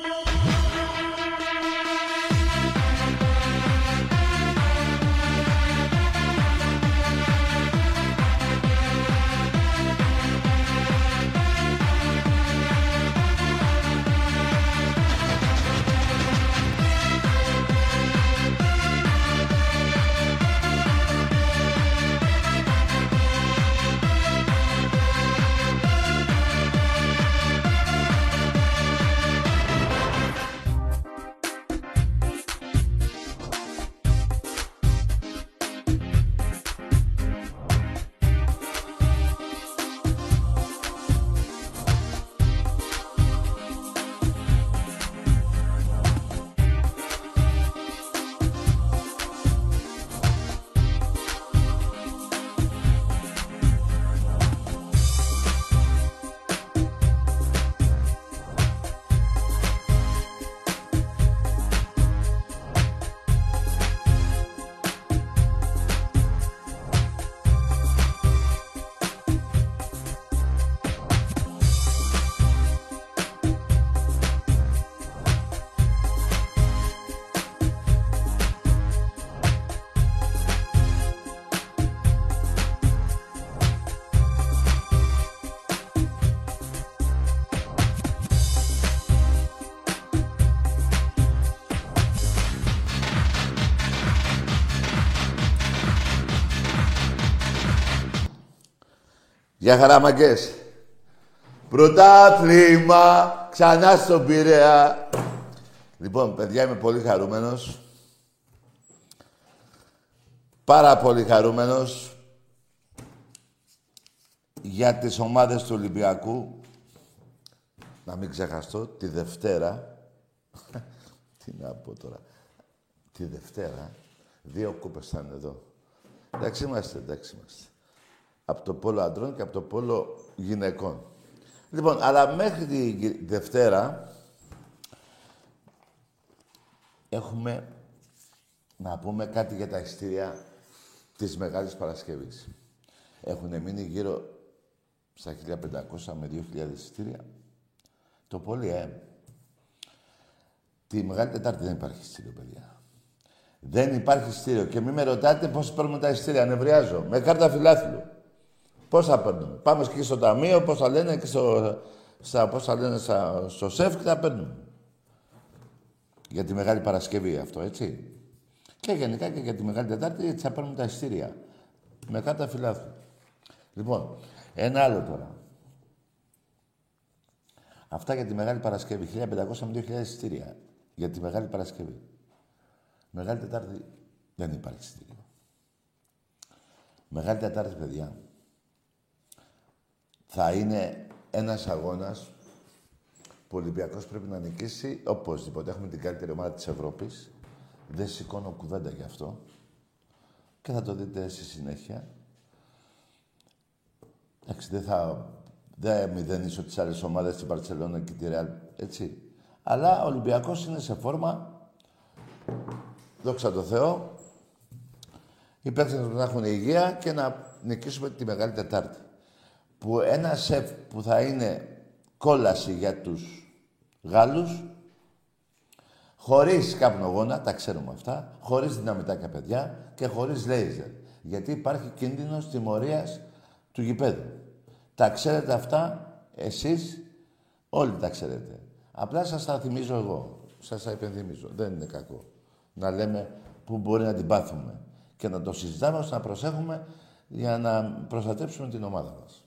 no, no. Γεια χαρά, μαγκές. Πρωτάθλημα, ξανά στον Πειραιά. Λοιπόν, παιδιά, είμαι πολύ χαρούμενος. Πάρα πολύ χαρούμενος για τις ομάδες του Ολυμπιακού. Να μην ξεχαστώ, τη Δευτέρα. Τι να πω τώρα. Τη Δευτέρα. Δύο κούπες θα είναι εδώ. Εντάξει είμαστε, εντάξει είμαστε από το πόλο αντρών και από το πόλο γυναικών. Λοιπόν, αλλά μέχρι τη Δευτέρα έχουμε να πούμε κάτι για τα ειστήρια της Μεγάλης Παρασκευής. Έχουν μείνει γύρω στα 1.500 με 2.000 ειστήρια. Το πολύ, ε. Τη Μεγάλη Τετάρτη δεν υπάρχει ειστήριο, παιδιά. Δεν υπάρχει ειστήριο. Και μην με ρωτάτε πώς παίρνουμε τα ειστήρια. Ανεβριάζω. Με κάρτα φιλάθλου. Πώς θα παίρνουμε. Πάμε και στο ταμείο, πώς θα λένε, και στο, στα, πώς θα λένε στα, στο σεφ και θα παίρνουμε. Για τη Μεγάλη Παρασκευή αυτό, έτσι. Και γενικά και για τη Μεγάλη Τετάρτη, έτσι θα παίρνουμε τα ειστήρια. Με κάρτα φυλάθου. Λοιπόν, ένα άλλο τώρα. Αυτά για τη Μεγάλη Παρασκευή. 1500 με 2000 ειστήρια. Για τη Μεγάλη Παρασκευή. Μεγάλη Τετάρτη δεν υπάρχει ειστήριο. Μεγάλη Τετάρτη, παιδιά θα είναι ένας αγώνας που ο Ολυμπιακός πρέπει να νικήσει οπωσδήποτε. Έχουμε την καλύτερη ομάδα της Ευρώπης. Δεν σηκώνω κουβέντα γι' αυτό. Και θα το δείτε στη συνέχεια. Εντάξει, δεν θα... Δεν μηδενίσω τις άλλες ομάδες, την Παρτσελώνα και τη Ρεάλ, έτσι. Αλλά ο Ολυμπιακός είναι σε φόρμα. Δόξα τω Θεώ. Οι παίκτες να έχουν υγεία και να νικήσουμε τη Μεγάλη Τετάρτη που ένα σεφ που θα είναι κόλαση για τους Γάλλους, χωρίς καπνογόνα, τα ξέρουμε αυτά, χωρίς δυναμητάκια παιδιά και χωρίς λέιζερ. Γιατί υπάρχει κίνδυνος τιμωρίας του γηπέδου. Τα ξέρετε αυτά εσείς, όλοι τα ξέρετε. Απλά σας τα θυμίζω εγώ, σας τα υπενθυμίζω. Δεν είναι κακό να λέμε που μπορεί να την πάθουμε και να το συζητάμε ώστε να προσέχουμε για να προστατέψουμε την ομάδα μας.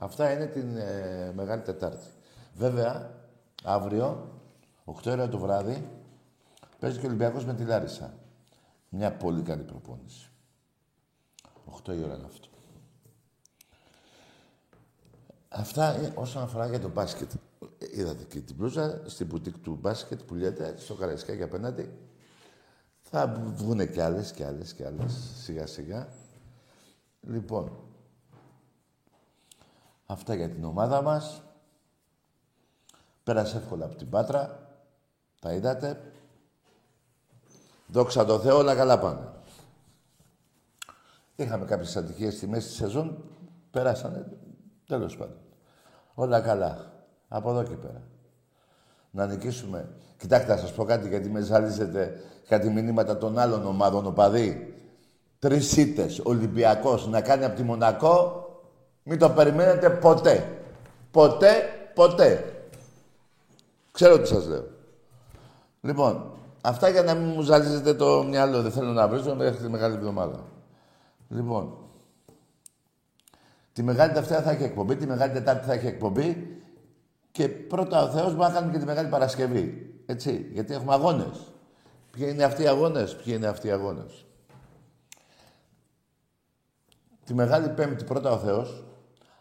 Αυτά είναι την ε, Μεγάλη Τετάρτη. Βέβαια, αύριο, 8 ώρα το βράδυ, παίζει και ο Ολυμπιακός με τη Λάρισα. Μια πολύ καλή προπόνηση. 8 η ώρα είναι αυτό. Βγουν όσον αφορά για το μπάσκετ. Είδατε και την πλούζα στην μπουτίκ του μπάσκετ που λέτε στο Καραϊσκάκι απέναντι. Θα βγουν και άλλες και άλλες και άλλες σιγά σιγά. Λοιπόν, Αυτά για την ομάδα μας. Πέρασε εύκολα από την Πάτρα. Τα είδατε. Δόξα τω Θεώ, όλα καλά πάνε. Είχαμε κάποιες ατυχίες στη μέση της σεζόν. Περάσανε. Τέλος πάντων. Όλα καλά. Από εδώ και πέρα. να νικήσουμε. Κοιτάξτε, να σας πω κάτι, γιατί με ζαλίζετε κάτι μηνύματα των άλλων ομάδων οπαδί. Τρεις ήττες, Ολυμπιακός, να κάνει από τη Μονακό, μην το περιμένετε ποτέ. Ποτέ, ποτέ. Ξέρω τι σας λέω. Λοιπόν, αυτά για να μην μου ζαλίζετε το μυαλό. Δεν θέλω να βρίζω μέχρι τη Μεγάλη Εβδομάδα. Λοιπόν, τη Μεγάλη Δευτέρα θα έχει εκπομπή, τη Μεγάλη Τετάρτη θα έχει εκπομπή και πρώτα ο Θεός μπορεί να κάνει και τη Μεγάλη Παρασκευή. Έτσι, γιατί έχουμε αγώνες. Ποιοι είναι αυτοί οι αγώνες, ποιοι είναι αυτοί οι αγώνες. Τη Μεγάλη Πέμπτη πρώτα ο Θεός,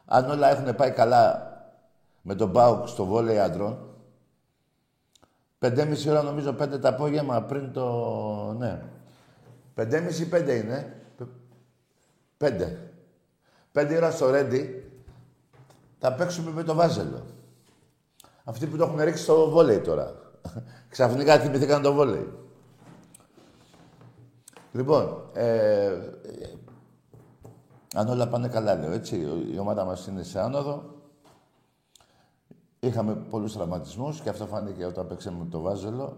αν όλα έχουν πάει καλά με τον Μπάουκ στο βόλεϊ άντρων, πεντέμιση ώρα νομίζω πέντε τα απόγευμα πριν το... ναι. Πεντέμιση πέντε είναι. Πέντε. Πέντε ώρα στο Ρέντι θα παίξουμε με το Βάζελο. Αυτοί που το έχουν ρίξει στο βόλεϊ τώρα. Ξαφνικά θυμηθήκαν το βόλεϊ. Λοιπόν, ε, αν όλα πάνε καλά, λέω, έτσι. Η ομάδα μας είναι σε άνοδο. Είχαμε πολλούς τραυματισμούς και αυτό φάνηκε όταν παίξαμε το Βάζελο.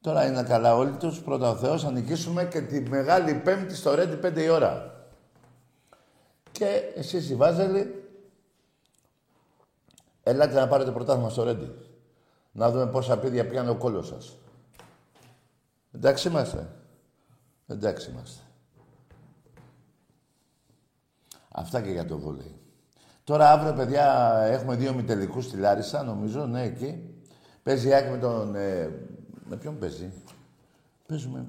Τώρα είναι καλά όλοι τους. Πρώτα ο Θεός, θα νικήσουμε και τη Μεγάλη Πέμπτη στο Ρέντι 5 η ώρα. Και εσείς οι Βάζελοι, ελάτε να πάρετε πρωτάθλημα στο Ρέντι. Να δούμε πόσα πίδια πιάνει ο κόλλος σας. Εντάξει είμαστε. Εντάξει είμαστε. Αυτά και για το βόλεϊ. Τώρα αύριο, παιδιά, έχουμε δύο μητελικούς στη Λάρισα, νομίζω, ναι, εκεί. Παίζει η με τον... Ε, με ποιον παίζει; Παίζουμε...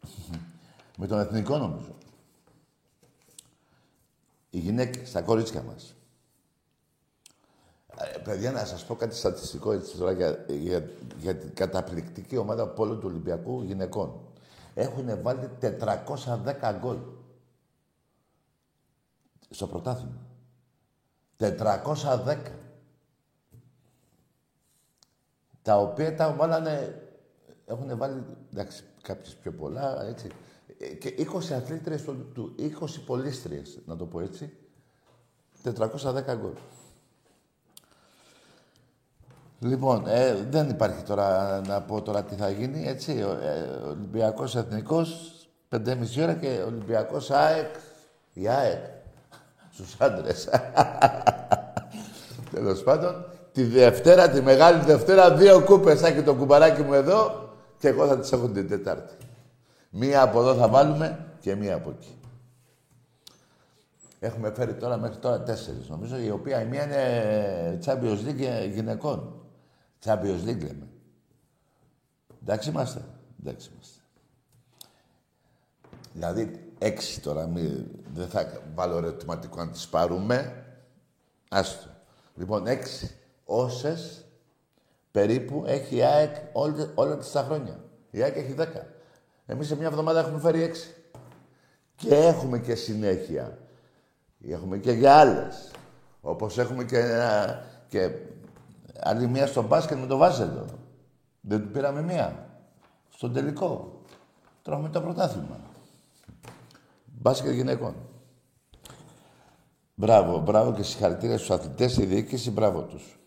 με τον Εθνικό, νομίζω. Οι γυναίκες, τα κορίτσια μας. Ε, παιδιά, να σας πω κάτι στατιστικό έτσι τώρα για, για, για την καταπληκτική ομάδα πόλου του Ολυμπιακού γυναικών. Έχουν βάλει 410 γκολ στο πρωτάθλημα. 410. Τα οποία τα βάλανε... Έχουν βάλει, εντάξει, κάποιες πιο πολλά, έτσι. Ε, και 20 αθλήτριες του, του 20 πολίστριες, να το πω έτσι. 410 γκολ. Λοιπόν, ε, δεν υπάρχει τώρα να πω τώρα τι θα γίνει, έτσι. Ε, Ολυμπιακός Εθνικός, 5,5 ώρα και Ολυμπιακός ΑΕΚ, η ΑΕΚ, στους άντρες. Τέλος πάντων, τη Δευτέρα, τη Μεγάλη Δευτέρα, δύο κούπες θα έχει το κουμπαράκι μου εδώ και εγώ θα τις έχω την Τετάρτη. Μία από εδώ θα βάλουμε και μία από εκεί. Έχουμε φέρει τώρα μέχρι τώρα τέσσερις νομίζω, η οποία η μία είναι Champions League γυναικών. Champions League λέμε. Εντάξει είμαστε; Εντάξει είμαστε. Δηλαδή, έξι τώρα, μη, δεν θα βάλω ερωτηματικό να τις πάρουμε. Άστο. Λοιπόν, έξι όσες περίπου έχει η ΑΕΚ όλα, όλα τις τα χρόνια. Η ΑΕΚ έχει δέκα. Εμείς σε μια εβδομάδα έχουμε φέρει έξι. Και έχουμε και συνέχεια. Έχουμε και για άλλες. Όπως έχουμε και, και άλλη μία στο μπάσκετ με το Βάζελο. Δεν του πήραμε μία. Στον τελικό. Τώρα έχουμε το πρωτάθλημα. Μπάσκετ γυναικών. Μπράβο, μπράβο και συγχαρητήρια στους αθλητές, η διοίκηση, μπράβο τους.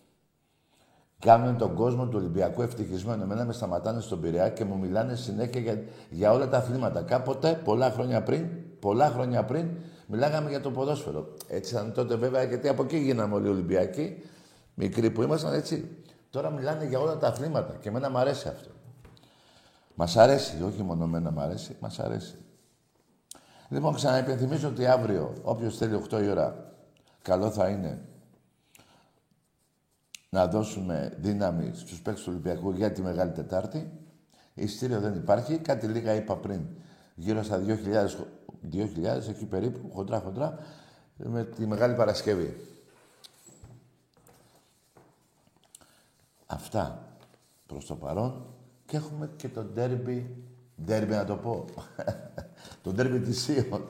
Κάνουν τον κόσμο του Ολυμπιακού ευτυχισμένο. Εμένα με σταματάνε στον Πειραιά και μου μιλάνε συνέχεια για, για όλα τα αθλήματα. Κάποτε, πολλά χρόνια πριν, πολλά χρόνια πριν, μιλάγαμε για το ποδόσφαιρο. Έτσι ήταν τότε βέβαια, γιατί από εκεί γίναμε όλοι Ολυμπιακοί, μικροί που ήμασταν, έτσι. Τώρα μιλάνε για όλα τα αθλήματα και εμένα μου αρέσει αυτό. Μας αρέσει, όχι μόνο εμένα μου αρέσει, μας αρέσει. Λοιπόν, ξαναυπενθυμίζω ότι αύριο, όποιος θέλει 8 η ώρα, καλό θα είναι να δώσουμε δύναμη στους παίκτες του Ολυμπιακού για τη Μεγάλη Τετάρτη. Ιστήριο δεν υπάρχει. Κάτι λίγα είπα πριν. Γύρω στα 2.000, 2.000 εκεί περίπου, χοντρά χοντρά, με τη Μεγάλη Παρασκευή. Αυτά προς το παρόν. Και έχουμε και το ντέρμπι, ντέρμπι να το πω, το ντέρμπι της Σίων.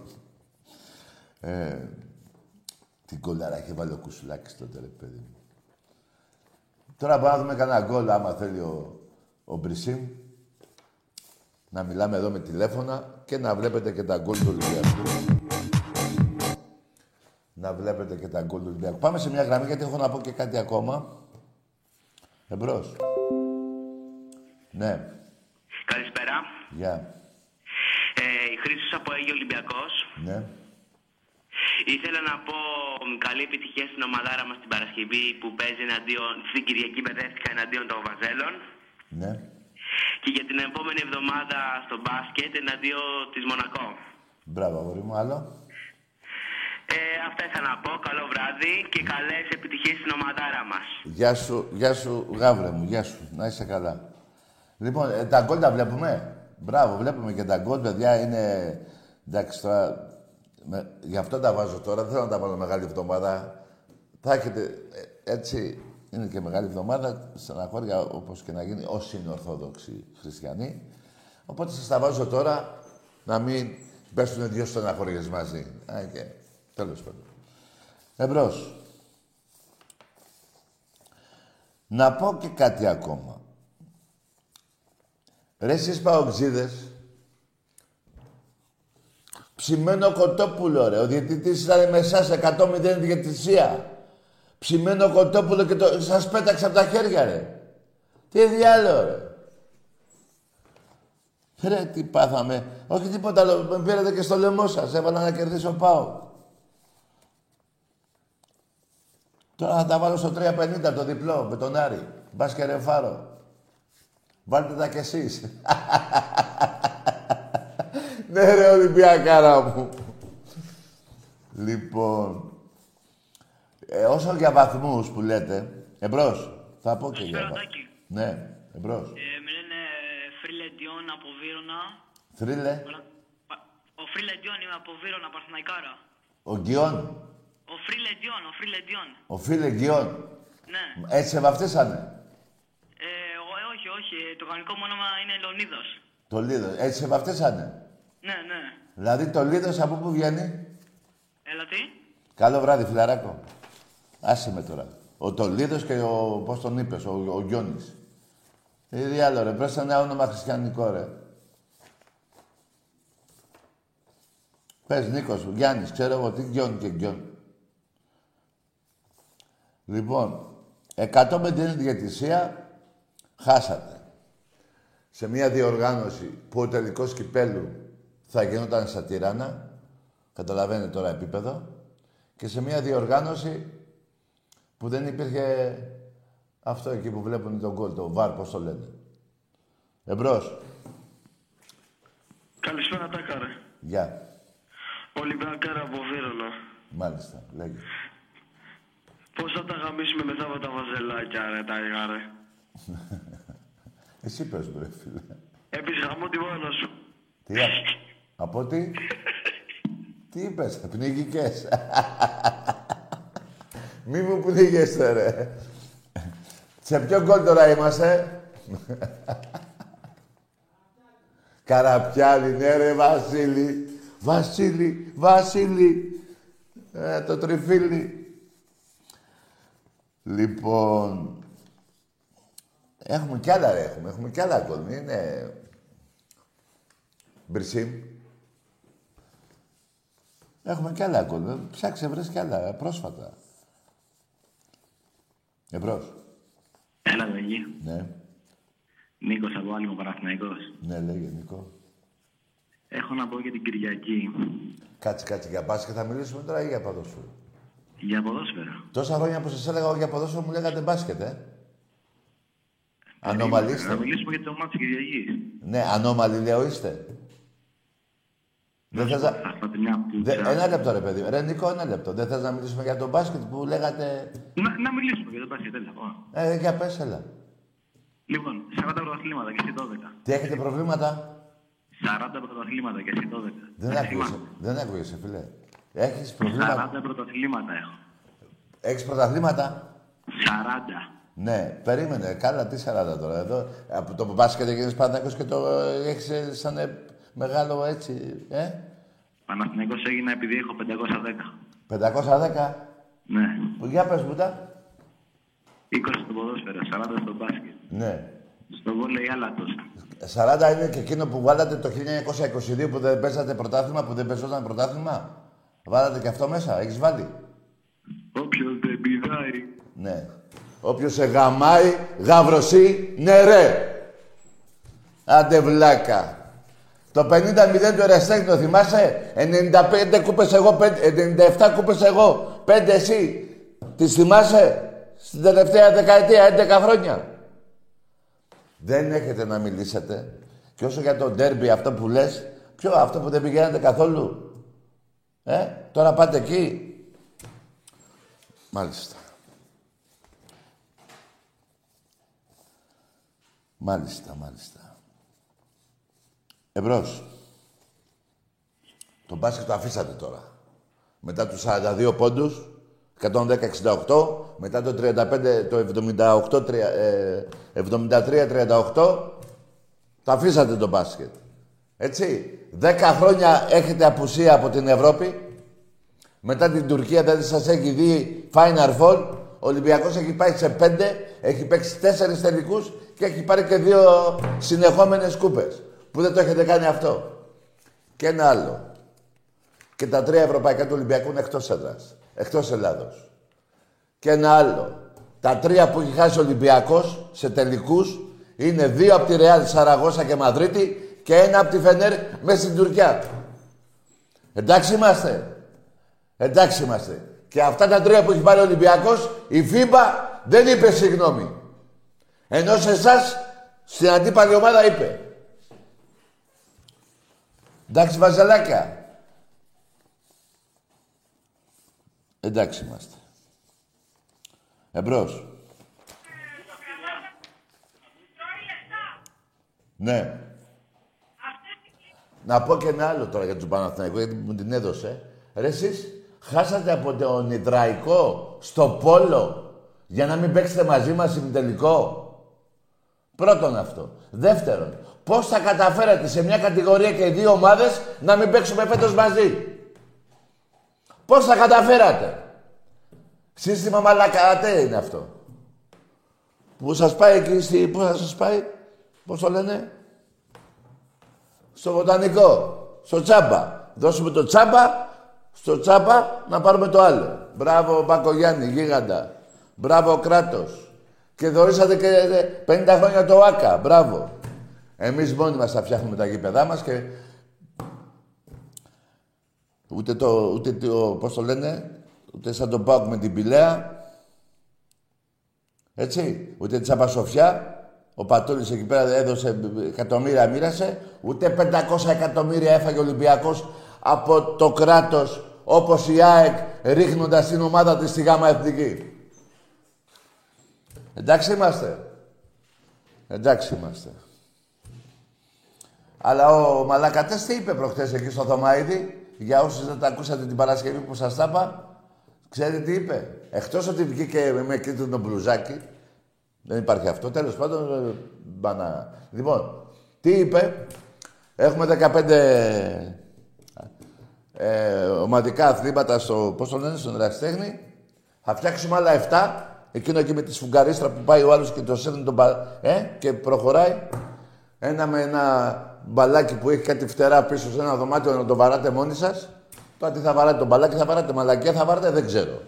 Ε, την κολλάρα έχει βάλει ο Κουσουλάκης στο τέλος, παιδί μου. Τώρα πάμε να δούμε κανένα γκολ, άμα θέλει ο, ο Μπρισίμ. Να μιλάμε εδώ με τηλέφωνα και να βλέπετε και τα γκολ του Ολυμπιακού. Να βλέπετε και τα γκολ του Ολυμπιακού. Πάμε σε μια γραμμή γιατί έχω να πω και κάτι ακόμα. Εμπρός. Ναι. Καλησπέρα. Γεια. Ε, η Χρήστος από Αίγιο Ολυμπιακός. Ναι. Ήθελα να πω μ, καλή επιτυχία στην ομαδάρα μας την Παρασκευή που παίζει εναντίον, στην Κυριακή παιδεύτηκα εναντίον των Βαζέλων. Ναι. Και για την επόμενη εβδομάδα στο μπάσκετ εναντίον της Μονακό. Μπράβο, αγόρι μου. Άλλο. Ε, αυτά ήθελα να πω. Καλό βράδυ και καλές επιτυχίες στην ομαδάρα μας. Γεια σου, γεια σου, γάβρε μου, γεια σου. Να είσαι καλά. Λοιπόν, ε, τα γκολ τα βλέπουμε; Μπράβο, βλέπουμε και τα γκολ, παιδιά, είναι... Εντάξει, τώρα... Με... Γι' αυτό τα βάζω τώρα, δεν θέλω να τα βάλω μεγάλη εβδομάδα. Θα έχετε, ε, έτσι, είναι και μεγάλη εβδομάδα, στεναχώρια όπως και να γίνει, όσοι είναι Ορθόδοξοι Χριστιανοί. Οπότε σας τα βάζω τώρα, να μην πέσουν δύο στεναχώριες μαζί. Α, και, τέλος πάντων. Εμπρός. Να πω και κάτι ακόμα. Ρε εσείς παοξίδες, ψημένο κοτόπουλο ρε, ο διαιτητής ήταν με εσάς 100-0 διαιτησία. Ψημένο κοτόπουλο και το, σας πέταξε από τα χέρια ρε. Τι διάλογο ρε. Ρε τι πάθαμε. Όχι τίποτα άλλο, με πήρατε και στο λαιμό σας, έβαλα να κερδίσω πάω. Τώρα θα τα βάλω στο 350 το διπλό με τον Άρη. Μπας και ρεφάρο. Βάλτε τα κι εσείς. ναι ρε Ολυμπιακάρα μου. λοιπόν, ε, όσο για βαθμούς που λέτε, εμπρός, θα πω και για Καλησπέρα, βαθμούς. Τάκη. Ναι, εμπρός. Ε, με λένε Φρίλε Ντιόν από Βύρονα. Θρύλε, Πα- Ο Φρίλε Ντιόν είμαι από Βύρονα, Παρθεναϊκάρα. ο Γκιόν, Ο Φρίλε Ντιόν, ο Φρίλε Ντιόν. ο φίλε Γκιόν. Ναι. Έτσι σε βαφτίσανε. Ε, εγώ, ε, όχι, όχι. Το κανονικό μου όνομα είναι Λεωνίδος. Το Λίδος. Έτσι σε βαφτίσανε. Ναι, ναι. Δηλαδή το Λίδος από πού βγαίνει; Έλα τι; Καλό βράδυ, φιλαράκο. Άσε με τώρα. Ο Τολίδος και ο... πώς τον είπες, ο, ο Γιώνης. Τι άλλο ρε, βρες ένα όνομα χριστιανικό ρε. Πες Νίκος, Γιάννης, ξέρω εγώ τι Γιόν και Γιόν. Λοιπόν, 100 με την διαιτησία, χάσατε. Σε μια διοργάνωση που ο τελικός κυπέλου θα γινόταν στα τυράνα, καταλαβαίνετε τώρα επίπεδο, και σε μια διοργάνωση που δεν υπήρχε αυτό εκεί που βλέπουν τον κόλ, το βάρ, πώς το λένε. Εμπρός. Καλησπέρα, Τάκα, ρε. Γεια. Ολυμπιακάρα από Βύρονα. Μάλιστα, λέγε. Πώς θα τα γαμίσουμε μετά από τα βαζελάκια, ρε, τα ρε. Εσύ πες μου, ρε φίλε. Έπεις γαμώ τη μάνα σου. Τι, α- από τι; τι είπες, πνίγηκες. Μη μου πνίγεστε, ρε. Σε ποιο γκολ τώρα είμαστε; Καραπιάλι, ναι ρε Βασίλη. Βασίλη, Βασίλη. Ε, το τριφύλι. Λοιπόν, έχουμε κι άλλα ρε, έχουμε, έχουμε κι άλλα γκολ. Είναι... Μπρισίμ. Έχουμε κι άλλα γκολ. Ε, Ψάξε, βρες κι άλλα, ε, πρόσφατα. Εμπρός. Έλα, Δαγί. Ναι, Νίκος από Άλυμο Παναθηναϊκός. ναι, λέγε Νικό. Έχω να πω για την Κυριακή. Κάτσε, κάτσε για μπάσκετ. Θα μιλήσουμε τώρα ή για ποδόσφαιρο; Για ποδόσφαιρο. Τόσα χρόνια που σας έλεγα εγώ για ποδόσφαιρο μου λέγατε μπάσκετ, ε. Ανώμαλοι Να είστε. μιλήσουμε για το μάτι της Κυριακής. Ναι, ανώμαλοι λέω είστε. Δεν θες να... Θα σπάτε μια Δε... πουτσα. Ένα λεπτό ρε παιδί. Ρε Νικό, ένα λεπτό. Δεν θες να μιλήσουμε για το μπάσκετ που λέγατε... Να, να μιλήσουμε για το μπάσκετ, τέλεια. πω. Ε, για πες, έλα. Λοιπόν, 40 πρωταθλήματα και εσύ 12. Τι έχετε προβλήματα; 40 πρωταθλήματα και εσύ 12. Δεν Εντάξει, άκουγεσαι, θυμάμαι. δεν άκουγεσαι, φίλε. Έχεις προβλήματα; 40 πρωταθλήματα έχω. Έχεις πρωταθλήματα; 40. Ναι, περίμενε. Καλά, τι 40 τώρα. Εδώ, από το μπάσκετ έγινες Παναθηναϊκός και το ε, έχεις ε, σαν ε, μεγάλο έτσι, ε; Παναθηναϊκός έγινα επειδή έχω 510. 510. Ναι. Που για πες μου τα. 20 στο ποδόσφαιρο, 40 στο μπάσκετ. Ναι. Στο βόλεϊ άλλα τόσα. 40 είναι και εκείνο που βάλατε το 1922 που δεν παίζατε πρωτάθλημα, που δεν παίζονταν πρωτάθλημα; Βάλατε και αυτό μέσα, έχεις βάλει; Όποιος δεν πηδάει. Ναι. Όποιος σε γαμάει, γαυρωσή, ναι ρε. Άντε βλάκα. Το 50-0 του Εραστέχνη το θυμάσαι; 95 κούπες εγώ, 97 κούπες εγώ. 5 εσύ. Τις θυμάσαι; Στην τελευταία δεκαετία, 11 χρόνια. Δεν έχετε να μιλήσετε. Και όσο για το ντέρμπι αυτό που λες, ποιο αυτό που δεν πηγαίνετε καθόλου; Ε, τώρα πάτε εκεί. Μάλιστα. Μάλιστα, μάλιστα. Εμπρός. Το μπάσκετ το αφήσατε τώρα. Μετά τους 42 πόντους, 110-68, μετά το 35, το 78, 73-38, το αφήσατε το μπάσκετ. Έτσι. Δέκα χρόνια έχετε απουσία από την Ευρώπη. Μετά την Τουρκία δεν σας έχει δει Final Four. Ο Ολυμπιακός έχει πάει σε πέντε, έχει παίξει τέσσερις τελικούς και έχει πάρει και δύο συνεχόμενες κούπες. Που δεν το έχετε κάνει αυτό. Και ένα άλλο. Και τα τρία ευρωπαϊκά του Ολυμπιακού είναι εκτός έδρας. Εκτός Ελλάδος. Και ένα άλλο. Τα τρία που έχει χάσει ο Ολυμπιακός σε τελικούς είναι δύο από τη Ρεάλ Σαραγώσα και Μαδρίτη και ένα από τη Φενέρ μέσα στην Τουρκιά. Εντάξει είμαστε. Εντάξει είμαστε. Και αυτά τα τρία που έχει πάρει ο Ολυμπιακός, η ΦΥΠΑ δεν είπε συγγνώμη. Ενώ σε εσάς στην αντίπαλη ομάδα είπε. Εντάξει, βαζελάκια. Εντάξει είμαστε. Εμπρός. Ναι. Να πω και ένα άλλο τώρα για τους Παναθηναϊκούς, γιατί μου την έδωσε. Ρε εσείς, χάσατε από τον Ιδραϊκό στο Πόλο για να μην παίξετε μαζί μας τελικό; Πρώτον αυτό. Δεύτερον, πώς θα καταφέρατε σε μια κατηγορία και δύο ομάδες να μην παίξουμε φέτος μαζί; Πώς θα καταφέρατε; Σύστημα μαλακάτε είναι αυτό. Πού σας πάει εκεί, στη... πού θα σας πάει, πώς το λένε, στο βοτανικό, στο τσάμπα. Δώσουμε το τσάμπα, στο τσάμπα να πάρουμε το άλλο. Μπράβο Μπακογιάννη, γίγαντα. Μπράβο κράτος. Και δωρήσατε και 50 χρόνια το ΆΚΑ. Μπράβο. Εμείς μόνοι μας θα φτιάχνουμε τα γήπεδά μας και... Ούτε το, ούτε το, πώς το λένε, ούτε σαν τον Πάουκ με την Πηλαία. Έτσι, ούτε τη Σοφιά. Ο Πατούλης εκεί πέρα έδωσε εκατομμύρια, μοίρασε. Ούτε 500 εκατομμύρια έφαγε ο Ολυμπιακός από το κράτος όπως η ΑΕΚ ρίχνοντας την ομάδα της στη ΓΑΜΑ Εθνική. Εντάξει είμαστε. Εντάξει είμαστε. Αλλά ο Μαλακατές τι είπε προχθές εκεί στο Θωμαίδη, για όσους δεν τα ακούσατε την Παρασκευή που σας τα είπα, ξέρετε τι είπε; Εκτός ότι βγήκε με κίτρινο μπλουζάκι, δεν υπάρχει αυτό, τέλος πάντων, μπανα. Λοιπόν, τι είπε, έχουμε 15 ε, ομαδικά αθλήματα στο, πώς το λένε, στον Εραστέχνη, θα φτιάξουμε άλλα 7 Εκείνο εκεί με τη σφουγγαρίστρα που πάει ο άλλος και το σέρνει τον ε, και προχωράει. Ένα με ένα μπαλάκι που έχει κάτι φτερά πίσω σε ένα δωμάτιο να το βαράτε μόνοι σας. Τώρα τι θα βαράτε τον μπαλάκι, θα βαράτε μαλακιά, θα βαράτε, δεν ξέρω.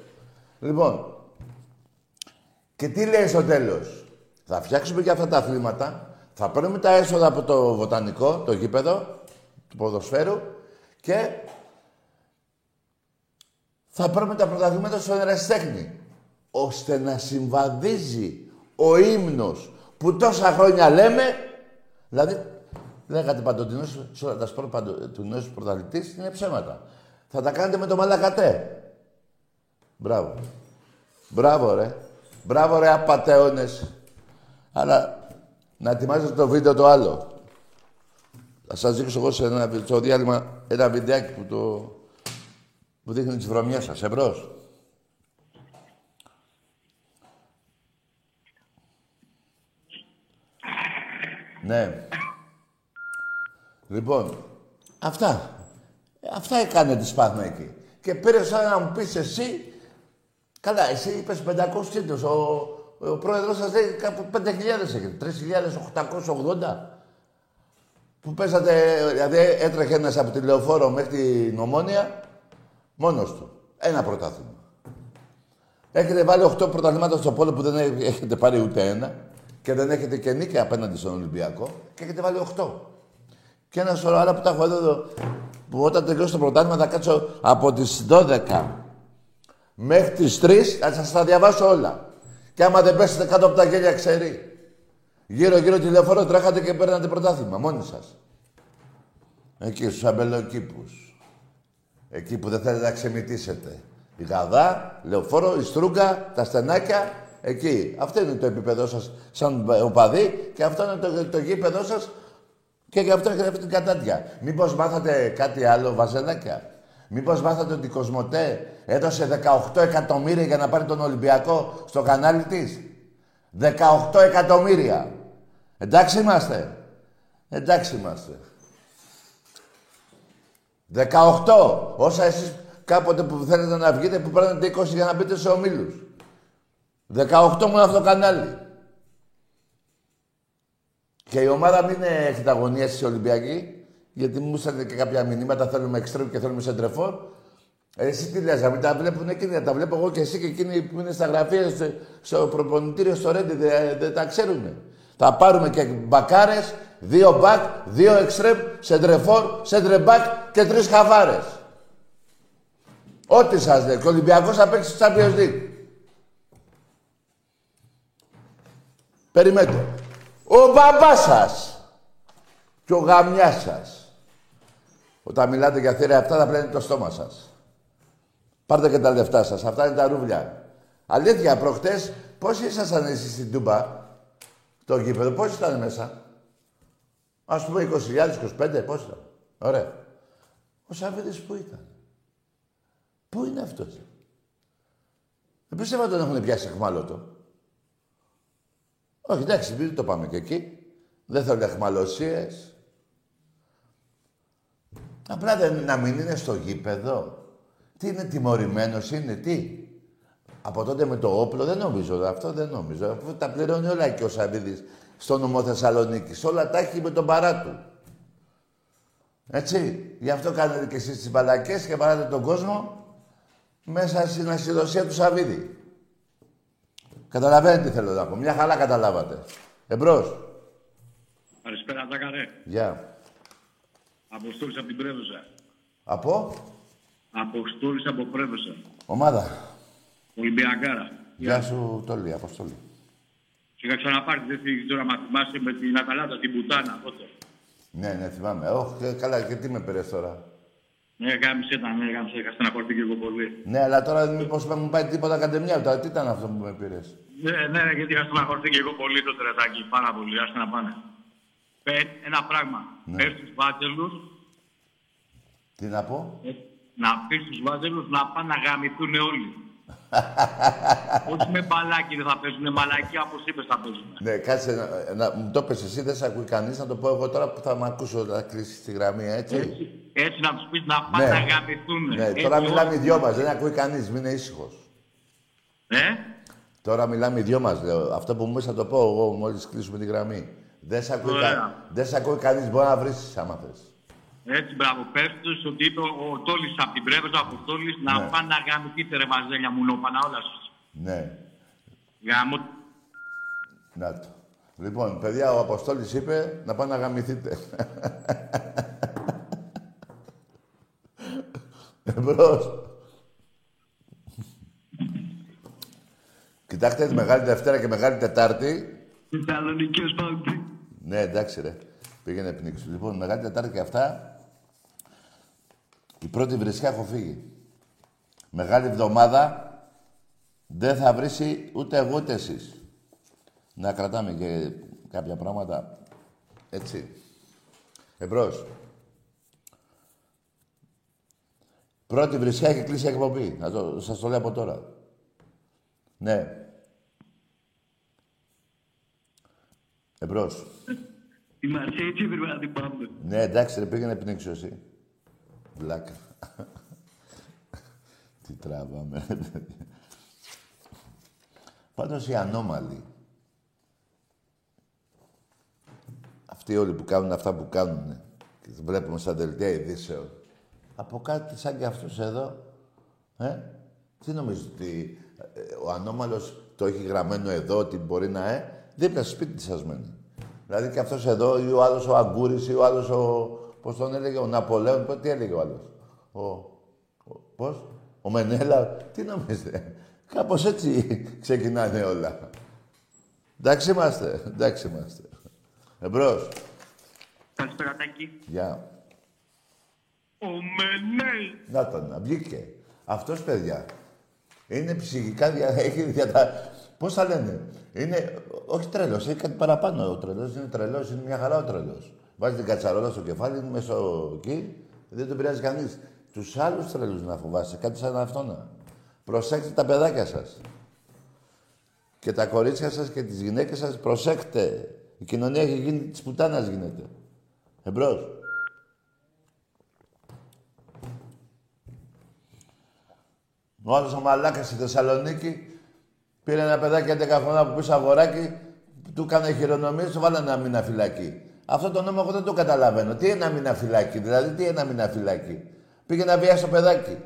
Λοιπόν, και τι λέει στο τέλος; Θα φτιάξουμε και αυτά τα αθλήματα, θα παίρνουμε τα έσοδα από το βοτανικό, το γήπεδο, του ποδοσφαίρου και θα παίρνουμε τα πρωταθλήματα στο ερασιτέχνη ώστε να συμβαδίζει ο ύμνος που τόσα χρόνια λέμε, δηλαδή λέγατε παντοτινός, σε όλα τα σπορ παντοτινός πρωταθλητής, είναι ψέματα. Θα τα κάνετε με το μαλακατέ. Μπράβο. Μπράβο ρε. Μπράβο ρε απατεώνες. Αλλά να ετοιμάζετε το βίντεο το άλλο. Θα σας δείξω εγώ σε ένα, στο διάλειμμα ένα βιντεάκι που, το, που δείχνει τις βρωμιές σας. Εμπρός. Ναι. Λοιπόν, αυτά. Αυτά έκανε τη Σπάθνα εκεί. Και πήρε σαν να μου πεις εσύ, καλά, εσύ είπες 500 τίτλους. Ο, ο πρόεδρος σας λέει κάπου 5.000 έχετε. 3.880. Που πέσατε, δηλαδή έτρεχε ένας από τη λεωφόρο μέχρι την Ομόνια, μόνος του. Ένα πρωτάθλημα. Έχετε βάλει 8 πρωταθλήματα στο πόλο που δεν έχετε πάρει ούτε ένα και δεν έχετε και νίκη απέναντι στον Ολυμπιακό και έχετε βάλει 8. Και ένα σωρό άλλα που τα έχω εδώ, που όταν τελειώσει το πρωτάθλημα θα κάτσω από τις 12 μέχρι τις 3 θα σας τα διαβάσω όλα. Και άμα δεν πέσετε κάτω από τα γέλια ξέρει. Γύρω-γύρω τηλεφόρο τρέχατε και παίρνατε πρωτάθλημα μόνοι σας. Εκεί στους αμπελοκήπους. Εκεί που δεν θέλετε να ξεμητήσετε. Η Γαδά, Λεωφόρο, η Στρούγκα, τα στενάκια, εκεί. Αυτό είναι το επίπεδό σας σαν οπαδί και αυτό είναι το, το γήπεδό σας και γι' αυτό έχετε αυτή την κατάντια. Μήπως μάθατε κάτι άλλο, βαζελάκια. Μήπως μάθατε ότι η Κοσμοτέ έδωσε 18 εκατομμύρια για να πάρει τον Ολυμπιακό στο κανάλι της; 18 εκατομμύρια. Εντάξει είμαστε. Εντάξει είμαστε. 18. Όσα εσείς κάποτε που θέλετε να βγείτε που παίρνετε 20 για να μπείτε σε ομίλους. 18 μόνο αυτό το κανάλι. Και η ομάδα μην έχετε αγωνία στις Ολυμπιακοί, γιατί μου στέλνετε και κάποια μηνύματα, θέλουμε εξτρέμ και θέλουμε σεντρεφόρ. Εσύ τι λες, μην τα βλέπουν εκείνοι, τα βλέπω εγώ και εσύ και εκείνοι που είναι στα γραφεία, στο, στο προπονητήριο, στο Ρέντι, δεν τα ξέρουν. Θα πάρουμε και μπακάρες, δύο μπακ, δύο εξτρέμ, σεντρεφόρ, σεντρεμπακ και τρεις χαβάρες. Ό,τι σας λέει. Και ο Ολυμπιακός θα παίξει στο Champions League. Περιμένετε. Ο μπαμπάς σας και ο γαμιάς σας. Όταν μιλάτε για θηρία αυτά θα πλένετε το στόμα σας. Πάρτε και τα λεφτά σας. Αυτά είναι τα ρούβλια. Αλήθεια, προχτές πόσοι ήσασταν εσείς στην Τούμπα, το γήπεδο, πόσοι ήταν μέσα; Ας πούμε 20.000, 25, πόσοι ήταν; Ωραία. Ο Σαββίδης που ήταν; Πού είναι αυτός; Δεν πιστεύω ότι τον έχουν πιάσει εχμάλωτο. Όχι, εντάξει, μην το πάμε και εκεί. Δεν θέλω εχμαλωσίες. Απλά δεν, να μην είναι στο γήπεδο. Τι είναι τιμωρημένος, είναι τι. Από τότε με το όπλο δεν νομίζω, αυτό δεν νομίζω. Αφού τα πληρώνει όλα και ο Σαββίδης στο νομό Θεσσαλονίκη. Όλα τα έχει με τον παρά του. Έτσι. Γι' αυτό κάνετε και εσείς τις μπαλακές και παράτε τον κόσμο μέσα στην ασυδοσία του Σαββίδη. Καταλαβαίνετε τι θέλω να πω. Μια χαρά καταλάβατε. Εμπρός. Καλησπέρα, Ζάκαρε. Γεια. Αποστόλης από την Πρέβεζα. Από; Αποστόλης από Πρέβεζα. Ομάδα. Ολυμπιακάρα. Γεια σου, Τόλι, Αποστόλη. Και είχα ξαναπάρει, δεν θυμάμαι τώρα να θυμάσαι με την Αταλάντα, την Πουτάνα τότε. Ναι, ναι, θυμάμαι. Όχι, ε, καλά, και τι με πήρες τώρα. Ναι, γάμισε ήταν, ναι, γάμισε, είχα στεναχωρηθεί και εγώ πολύ. Ναι, αλλά τώρα μήπως δεν μου πάει τίποτα ακαδεμιά. Τώρα τι ήταν αυτό που με πήρες; Ναι, ναι, ναι, γιατί είχα στεναχωρηθεί και εγώ πολύ το τρετάκι, πάρα πολύ, άστε να πάνε. Πε, ένα πράγμα, Ναι. πες στους βάτζελους, Τι να πω; ε, να πεις στους βάτζελους να πάνε να γαμηθούν όλοι. Όχι με μπαλάκι δεν θα παίζουν, μαλακία όπως είπες θα παίζουν. Ναι, κάτσε να, να μου το πες εσύ, δεν σε ακούει κανείς, να το πω εγώ τώρα που θα με ακούσω να κλείσει τη γραμμή, έτσι. Έτσι, έτσι να τους πεις να πάνε Ναι. να γαμηθούν. Ναι, Έτσι, τώρα μιλάμε οι όλοι. δυο μας, δεν ακούει κανείς, μην είναι ήσυχος. Ε, Τώρα μιλάμε οι δυο μας, λέω. Αυτό που μου είπες θα το πω εγώ μόλις κλείσουμε τη γραμμή. Δεν σε ακούει, Ωραία. κα... δεν σε ακούει κανείς, μπορεί να βρεις άμα θες. Έτσι, μπράβο. Πες τους ότι είπε ο, ο Τόλης από την Πρέβεζα, ο Αποστόλης, να Ναι. πάνε να γαμηθείτε ρε μαζέλια μου, νόπανα όλα σας. Ναι, Γαμώ. να το. Λοιπόν, παιδιά, ο Αποστόλης είπε να πάνε να γαμηθείτε. Εμπρός. Κοιτάξτε τη Μεγάλη Δευτέρα και Μεγάλη Τετάρτη. Θεσσαλονίκιος πάλι. Ναι, εντάξει ρε. Πήγαινε πνίξου. Λοιπόν, Μεγάλη Τετάρτη και αυτά. Η πρώτη βρισιά έχω φύγει. Μεγάλη εβδομάδα δεν θα βρίσει ούτε εγώ ούτε εσείς. Να κρατάμε και κάποια πράγματα έτσι. Εμπρός. Πρώτη βρισιά έχει κλείσει η εκπομπή. Να το, σας το λέω από τώρα. Ναι. Εμπρός. Η Μαρσία έτσι έπρεπε να την πάμε. Ναι, εντάξει, ρε, πήγαινε πνίξω εσύ. Βλάκα. Τι τράβαμε, ρε παιδιά. Πάντως οι ανώμαλοι. Αυτοί όλοι που κάνουν αυτά που κάνουν και τους βλέπουμε στα δελτία ειδήσεων. Από κάτι σαν και αυτούς εδώ, ε, τι νομίζεις ότι ε, ο ανώμαλος το έχει γραμμένο εδώ ότι μπορεί να ε, δίπλα στο σπίτι σας μένει. Δηλαδή και αυτός εδώ ή ο άλλος ο Αγκούρης ή ο άλλος ο... Πώς τον έλεγε, ο Ναπολέον, πώς- τι έλεγε ο άλλος; Ο... ο πώς, ο Μενέλα, τι νομίζετε; Κάπως έτσι ξεκινάνε όλα. Εντάξει είμαστε, εντάξει είμαστε. Εμπρός. Καλησπέρα, Τάκη. Γεια. Ο Μενέλ. Να τον, να βγήκε. Αυτός, παιδιά, είναι ψυχικά, δια... έχει διατα... Πώς θα λένε. Είναι, όχι τρελός, έχει κάτι παραπάνω ο τρελός. Είναι τρελός, είναι μια χαρά ο τρελός. Βάζει την κατσαρόλα στο κεφάλι, είναι μέσα εκεί, δεν τον πειράζει κανείς. Τους άλλους τρελούς να φοβάσαι, κάτι σαν αυτό να. Προσέξτε τα παιδάκια σας. Και τα κορίτσια σας και τις γυναίκες σας, προσέξτε. Η κοινωνία έχει γίνει της πουτάνας γίνεται. Εμπρός. Ο άλλος ο μαλάκας στη Θεσσαλονίκη πήρε ένα παιδάκι 11 χρόνια που πίσω αγοράκι, του έκανε χειρονομίες, του βάλανε ένα μήνα φυλακή. Αυτό το νόμο εγώ δεν το καταλαβαίνω. Τι ένα μήνα φυλακή, δηλαδή τι ένα μήνα φυλακή. Πήγε να βιάσει το παιδάκι.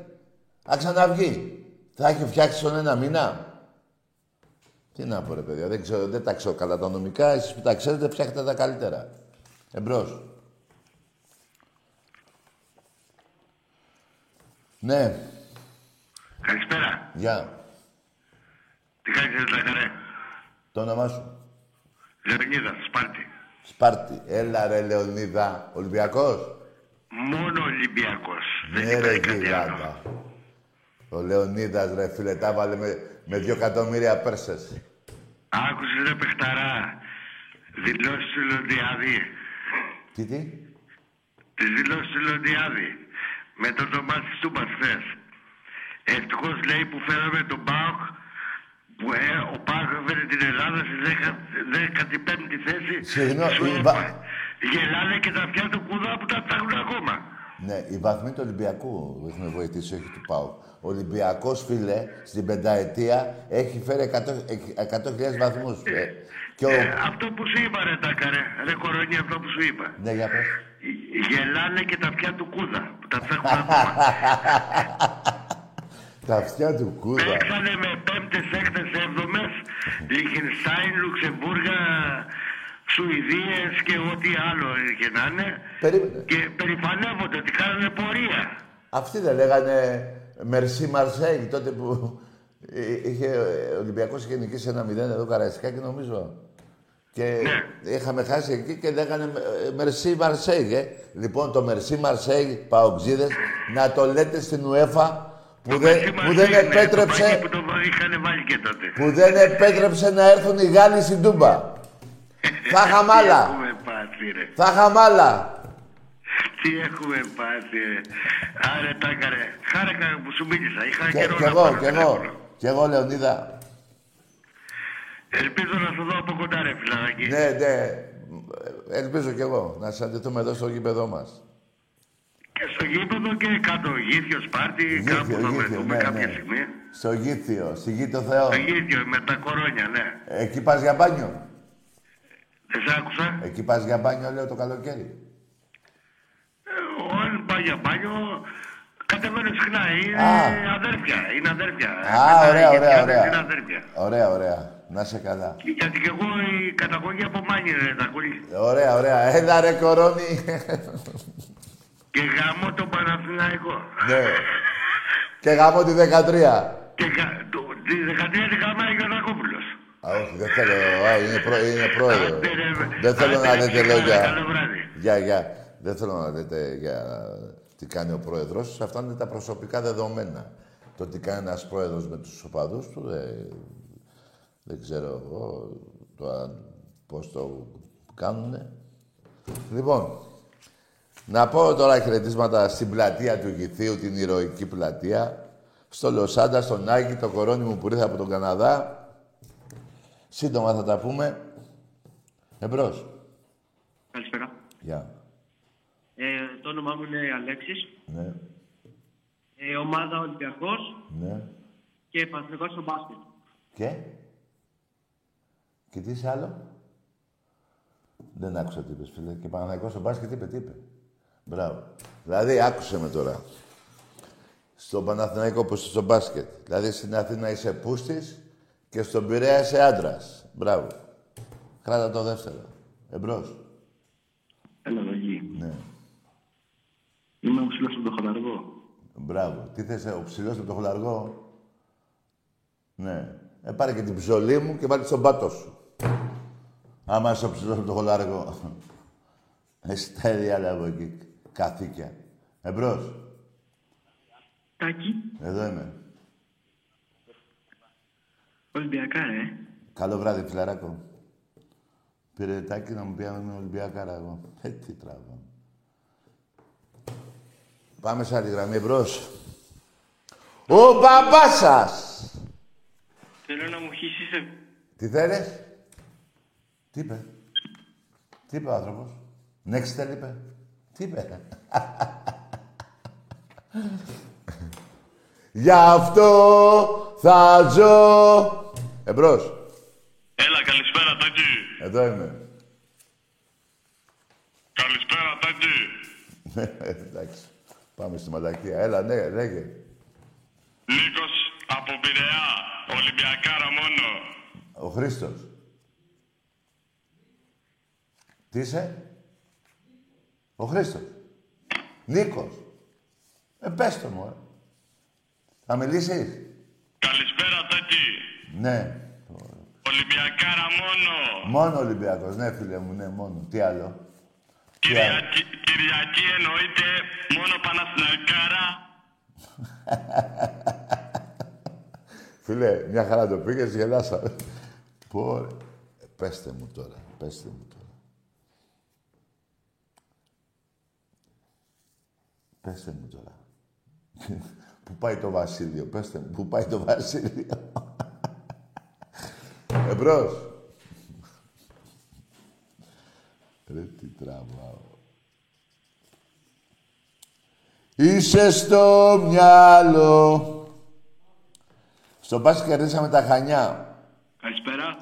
Α ξαναβγεί. Θα έχει φτιάξει τον ένα μήνα. Τι να πω ρε παιδιά, δεν, ξέρω, δεν τα ξέρω καλά τα νομικά. Εσείς που τα ξέρετε φτιάχνετε τα καλύτερα. Εμπρός. Ναι, Καλησπέρα. γεια. Τι κάνεις ρε Τάκαρε. Το όνομά σου. Λεωνίδα, Σπάρτη. Σπάρτη. Έλα ρε Λεωνίδα. Ολυμπιακός; Μόνο Ολυμπιακός. Δεν Ναι ρε υπάρχει κάτι άλλο. γιγάντα. Ο Λεωνίδας ρε φίλε τα βάλε με, με δύο εκατομμύρια πέρσες. Άκουσες ρε παιχταρά. Δηλώσεις του Λοντιάδη. Τι τι; Τις δηλώσεις του Λοντιάδη. Με τον Τομάτι Στούμπα χθες. Ευτυχώς λέει που φέραμε τον ΠΑΟΚ που ε, ο ΠΑΟΚ έφερε την Ελλάδα στη 15η θέση. Συγγνώμη, Σου η είπα, Βα- Γελάνε και τα αυτιά του κούδα που τα ψάχνουν ακόμα. Ναι, οι βαθμοί του Ολυμπιακού έχουν βοηθήσει, όχι του ΠΑΟ. Ο Ολυμπιακός, φίλε, στην πενταετία έχει φέρει 100.000 βαθμούς. Ε, και ο... Ε, αυτό που σου είπα ρε Τάκαρε, ρε κορονία αυτό που σου είπα. Ναι, για πες. Γελάνε και τα αυτιά του κούδα που τα ψάχνουν ακόμα. Τα αυτιά του κούδα. Παίξανε με πέμπτες, έκτες, έβδομες, Λιχενστάιν, Λουξεμβούργα, Σουηδίες και ό,τι άλλο είχε να είναι. Περίμενε. Και περηφανεύονται ότι κάνανε πορεία. Αυτοί δεν λέγανε Μερσί Μαρσέη τότε που εί- είχε, ο Ολυμπιακός είχε νικήσει ένα 0 εδώ Καραϊσκάκι νομίζω. Και είχαμε χάσει εκεί και λέγανε ε, Μερσί Μαρσέη, ε. Λοιπόν, το Μερσί Μαρσέη, Παοξίδες, να το λέτε στην UEFA που, δεν, που δεν Μαζί, ναι, το επέτρεψε παγί που το είχαν βάλει και τότε. που δεν επέτρεψε να έρθουν οι Γάλλοι στην Τούμπα. Θα είχαμε Τι άλλα. έχουμε πάθει ρε. Θα είχαμε άλλα. Τι έχουμε πάθει ρε. Άρε τάκαρε. Χάρηκα που σου μίλησα. Είχα Και, καιρό κι να εγώ, πάρω κι εγώ. τηλέφωνο. Κι εγώ, Λεωνίδα. Ελπίζω να σου δω από κοντά ρε φιλαράκι. Ναι, ναι. Ελπίζω κι εγώ να συναντηθούμε εδώ στο γήπεδό μας. Και στο γήπεδο και κάτω γήθιος Σπάρτη. κάπου Γήθιο, θα γήθιο, βρεθούμε ναι, κάποια ναι. στιγμή. Στο Γήθιο, στη Γη το Θεό. Στο γήθιο με τα κορώνια ναι. Εκεί πας για μπάνιο; Δεν σ' άκουσα. Εκεί πας για μπάνιο, λέω, το καλοκαίρι; Ε, Ο αν πάει για μπάνιο κατεβαίνω συχνά. Είναι Α. αδέρφια. Είναι αδέρφια. Α, Εμένα ωραία, οι ωραία, γειτιάδες ωραία. Είναι αδέρφια. Ωραία, ωραία. Να είσαι καλά. Γιατί και εγώ η καταγωγή από Μάνι ρε τα κούλη. Ωραία, ωραία. Έλα ρε κορώνη. Και γάμω τον Παναθηναϊκό. ναι. Και γαμώ τη 13. Και γα- το- τη 13 τη γαμάει ο Γιανακόπουλος. Α, όχι, δεν θέλω. Α, είναι, προ, είναι πρόεδρο. Άντε, ρε, δεν θέλω άντε, να ρε, λέτε καλά, λόγια. καλό βράδυ. Γεια, γεια. Δεν θέλω να λέτε για τι κάνει ο πρόεδρος. Αυτά είναι τα προσωπικά δεδομένα. Το τι κάνει ένας πρόεδρος με τους οπαδούς του, δεν, δεν ξέρω εγώ το, αν- πώς το κάνουνε. Λοιπόν, να πω τώρα χαιρετίσματα στην πλατεία του Γηθίου, την ηρωική πλατεία. Στο Λοσάντα, στον Άγη, το κορώνι μου που ήρθε από τον Καναδά. Σύντομα θα τα πούμε. Εμπρός. Καλησπέρα. Γεια. Ε, το όνομά μου είναι Αλέξης. Ναι, Ε, ομάδα Ολυμπιακός ναι. και Παναθηναϊκός στο μπάσκετ. Και; Και τι είσαι άλλο; Δεν άκουσα τι είπες, φίλε. Και Παναθηναϊκός στο μπάσκετ είπε, τι είπε; Μπράβο. Δηλαδή, άκουσε με τώρα. Στον Παναθηναϊκό όπως στο μπάσκετ. Δηλαδή στην Αθήνα είσαι πούστης και στον Πειραιά είσαι άντρας. Μπράβο. Κράτα το δεύτερο. Εμπρός. Έλα, Δαγί. Ναι. Είμαι ο ψηλός από το χαλαργό. Μπράβο. Τι θες, ε, ο ψηλός με το χολαργό. Ναι. Ε, πάρε και την ψωλή μου και βάλει στον πάτο σου. Άμα είσαι ο ψηλός με το χολαργό. Εστέρι άλλα από εκεί. Καθήκια. Εμπρός. Τάκη, Εδώ είμαι. Ολυμπιακά, ρε. Καλό βράδυ, φιλαράκο. Πήρε τάκι να μου πει αν είμαι Ολυμπιακάρα εγώ. Ε, τι τράβα. Πάμε σε άλλη γραμμή, εμπρός. Ο μπαμπάς σας! Θέλω να μου χύσεις... ε, Τι θέλεις; Τι είπε; Τι είπε ο άνθρωπος; Νέξτε, είπε. Τι είπε; Γι' αυτό θα ζω. Εμπρός. Έλα, καλησπέρα, Τάκη. Εδώ είμαι. Καλησπέρα, Τάκη. Εντάξει. Πάμε στη μαλακία. Έλα, ναι, λέγε. Νίκος από Πειραιά. Ολυμπιακάρα μόνο. Ο Χρήστος. Τι είσαι; Ο Χρήστος. Νίκος. Ε, πες το μου, ε. Θα μιλήσεις; Καλησπέρα, Τάκη. Ναι. Ολυμπιακάρα μόνο. Μόνο Ολυμπιακός. Ναι, φίλε μου, ναι, μόνο. Τι άλλο; Τι άλλο; Κυριακή, Κυριακή εννοείται μόνο Παναθηναϊκάρα. Φίλε, μια χαρά το πήγες, γελάσα. Πω, ρε. Πέστε μου τώρα, πέστε μου τώρα. Πέστε μου τώρα. Πού πάει το Βασίλειο, πέστε μου, πού πάει το Βασίλειο. Εμπρός. Ρε τι τραβάω. Είσαι στο μυαλό. Στο μπάσκετ κερδίσαμε τα Χανιά. Καλησπέρα.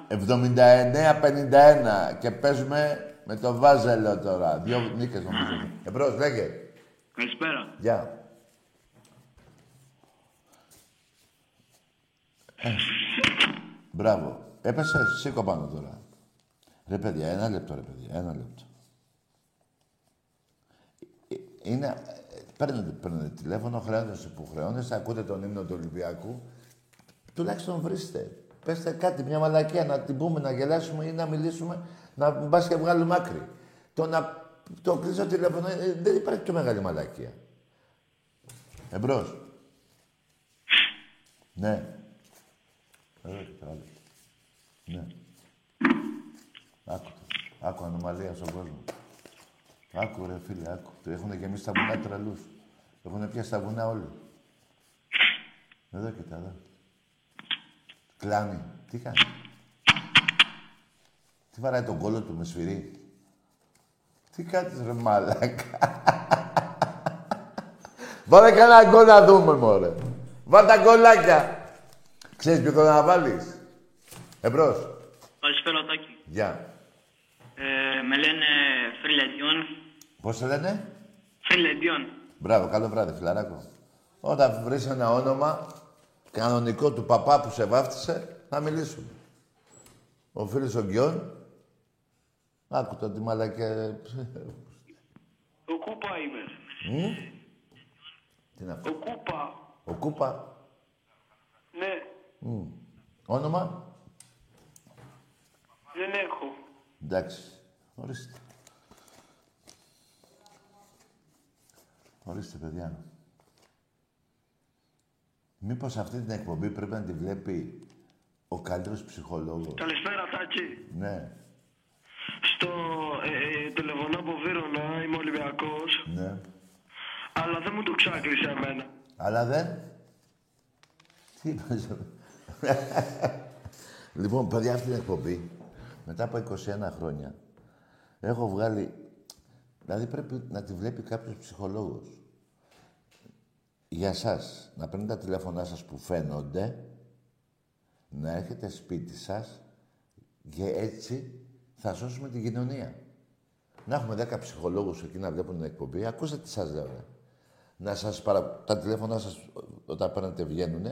79-51 και παίζουμε με το Βάζελο τώρα. Δύο νίκες νομίζω. Εμπρός, λέγε. Καλησπέρα. Γεια. Ε, Μπράβο. Έπεσε, σήκω πάνω τώρα. Ρε παιδιά, ένα λεπτό ρε παιδιά, ένα λεπτό. Ε, Είναι, ε, παίρνετε, παίρνετε τηλέφωνο, χρεώνεστε που χρεώνεστε, ακούτε τον ύμνο του Ολυμπιακού. Τουλάχιστον βρίστε. Πέστε κάτι, μια μαλακία, να την πούμε, να γελάσουμε ή να μιλήσουμε, να μπας και βγάλουμε άκρη. Το να το κλείσω τηλέφωνο, ε, δεν υπάρχει πιο μεγάλη μαλακία. Εμπρός. Ναι. Εδώ και τώρα. Ναι. Άκου το. Άκου ανομαλία στον κόσμο. Άκου ρε φίλε, άκου. Το έχουν γεμίσει τα βουνά τρελούς. Έχουν πιάσει τα βουνά όλοι. Εδώ κοίτα, εδώ. Κλάνει. Τι κάνει; Τι βαράει τον κόλλο του με σφυρί; Τι κάνεις ρε μαλάκα. Βάλε κανένα γκολ να δούμε, μωρέ. Βάλε τα γκολάκια. Ξέρεις ποιο θέλω να βάλεις; Εμπρός. Καλησπέρα, Τάκη. Γεια. Ε, με λένε Φρυλεντιόν. Πώς σε λένε; Φρυλεντιόν. Μπράβο, καλό βράδυ, φιλαράκο. Όταν βρεις ένα όνομα κανονικό του παπά που σε βάφτισε, θα μιλήσουμε. Ο φίλος ο Γκιόν. Άκου το τι μαλακέ... Ο Κούπα είμαι. Μμ. Τι είναι αυτό; Ο Κούπα. Ο Κούπα. Ναι, Μμ. Όνομα; δεν έχω. Εντάξει. Ορίστε. Ορίστε, παιδιά. Μήπως αυτή την εκπομπή πρέπει να τη βλέπει ο καλύτερος ψυχολόγος; Καλησπέρα, Τάκη. Ναι, Στο ε, ε, τηλεφωνώ από Βύρονα, είμαι Ολυμπιακός. ναι. Αλλά δεν μου το ξάκλεισε εμένα. Αλλά δεν. Τι είπες. λοιπόν, παιδιά, αυτή την εκπομπή, μετά από 21 χρόνια, έχω βγάλει... Δηλαδή πρέπει να τη βλέπει κάποιος ψυχολόγος. Για σας, να παίρνετε τα τηλέφωνά σας που φαίνονται, να έρχεται σπίτι σας και έτσι θα σώσουμε την κοινωνία. Να έχουμε 10 ψυχολόγους εκεί να βλέπουν την εκπομπή. Ακούστε τι σας λέω, ρε. να σας παρα... τα τηλέφωνα σας όταν παίρνετε βγαίνουν,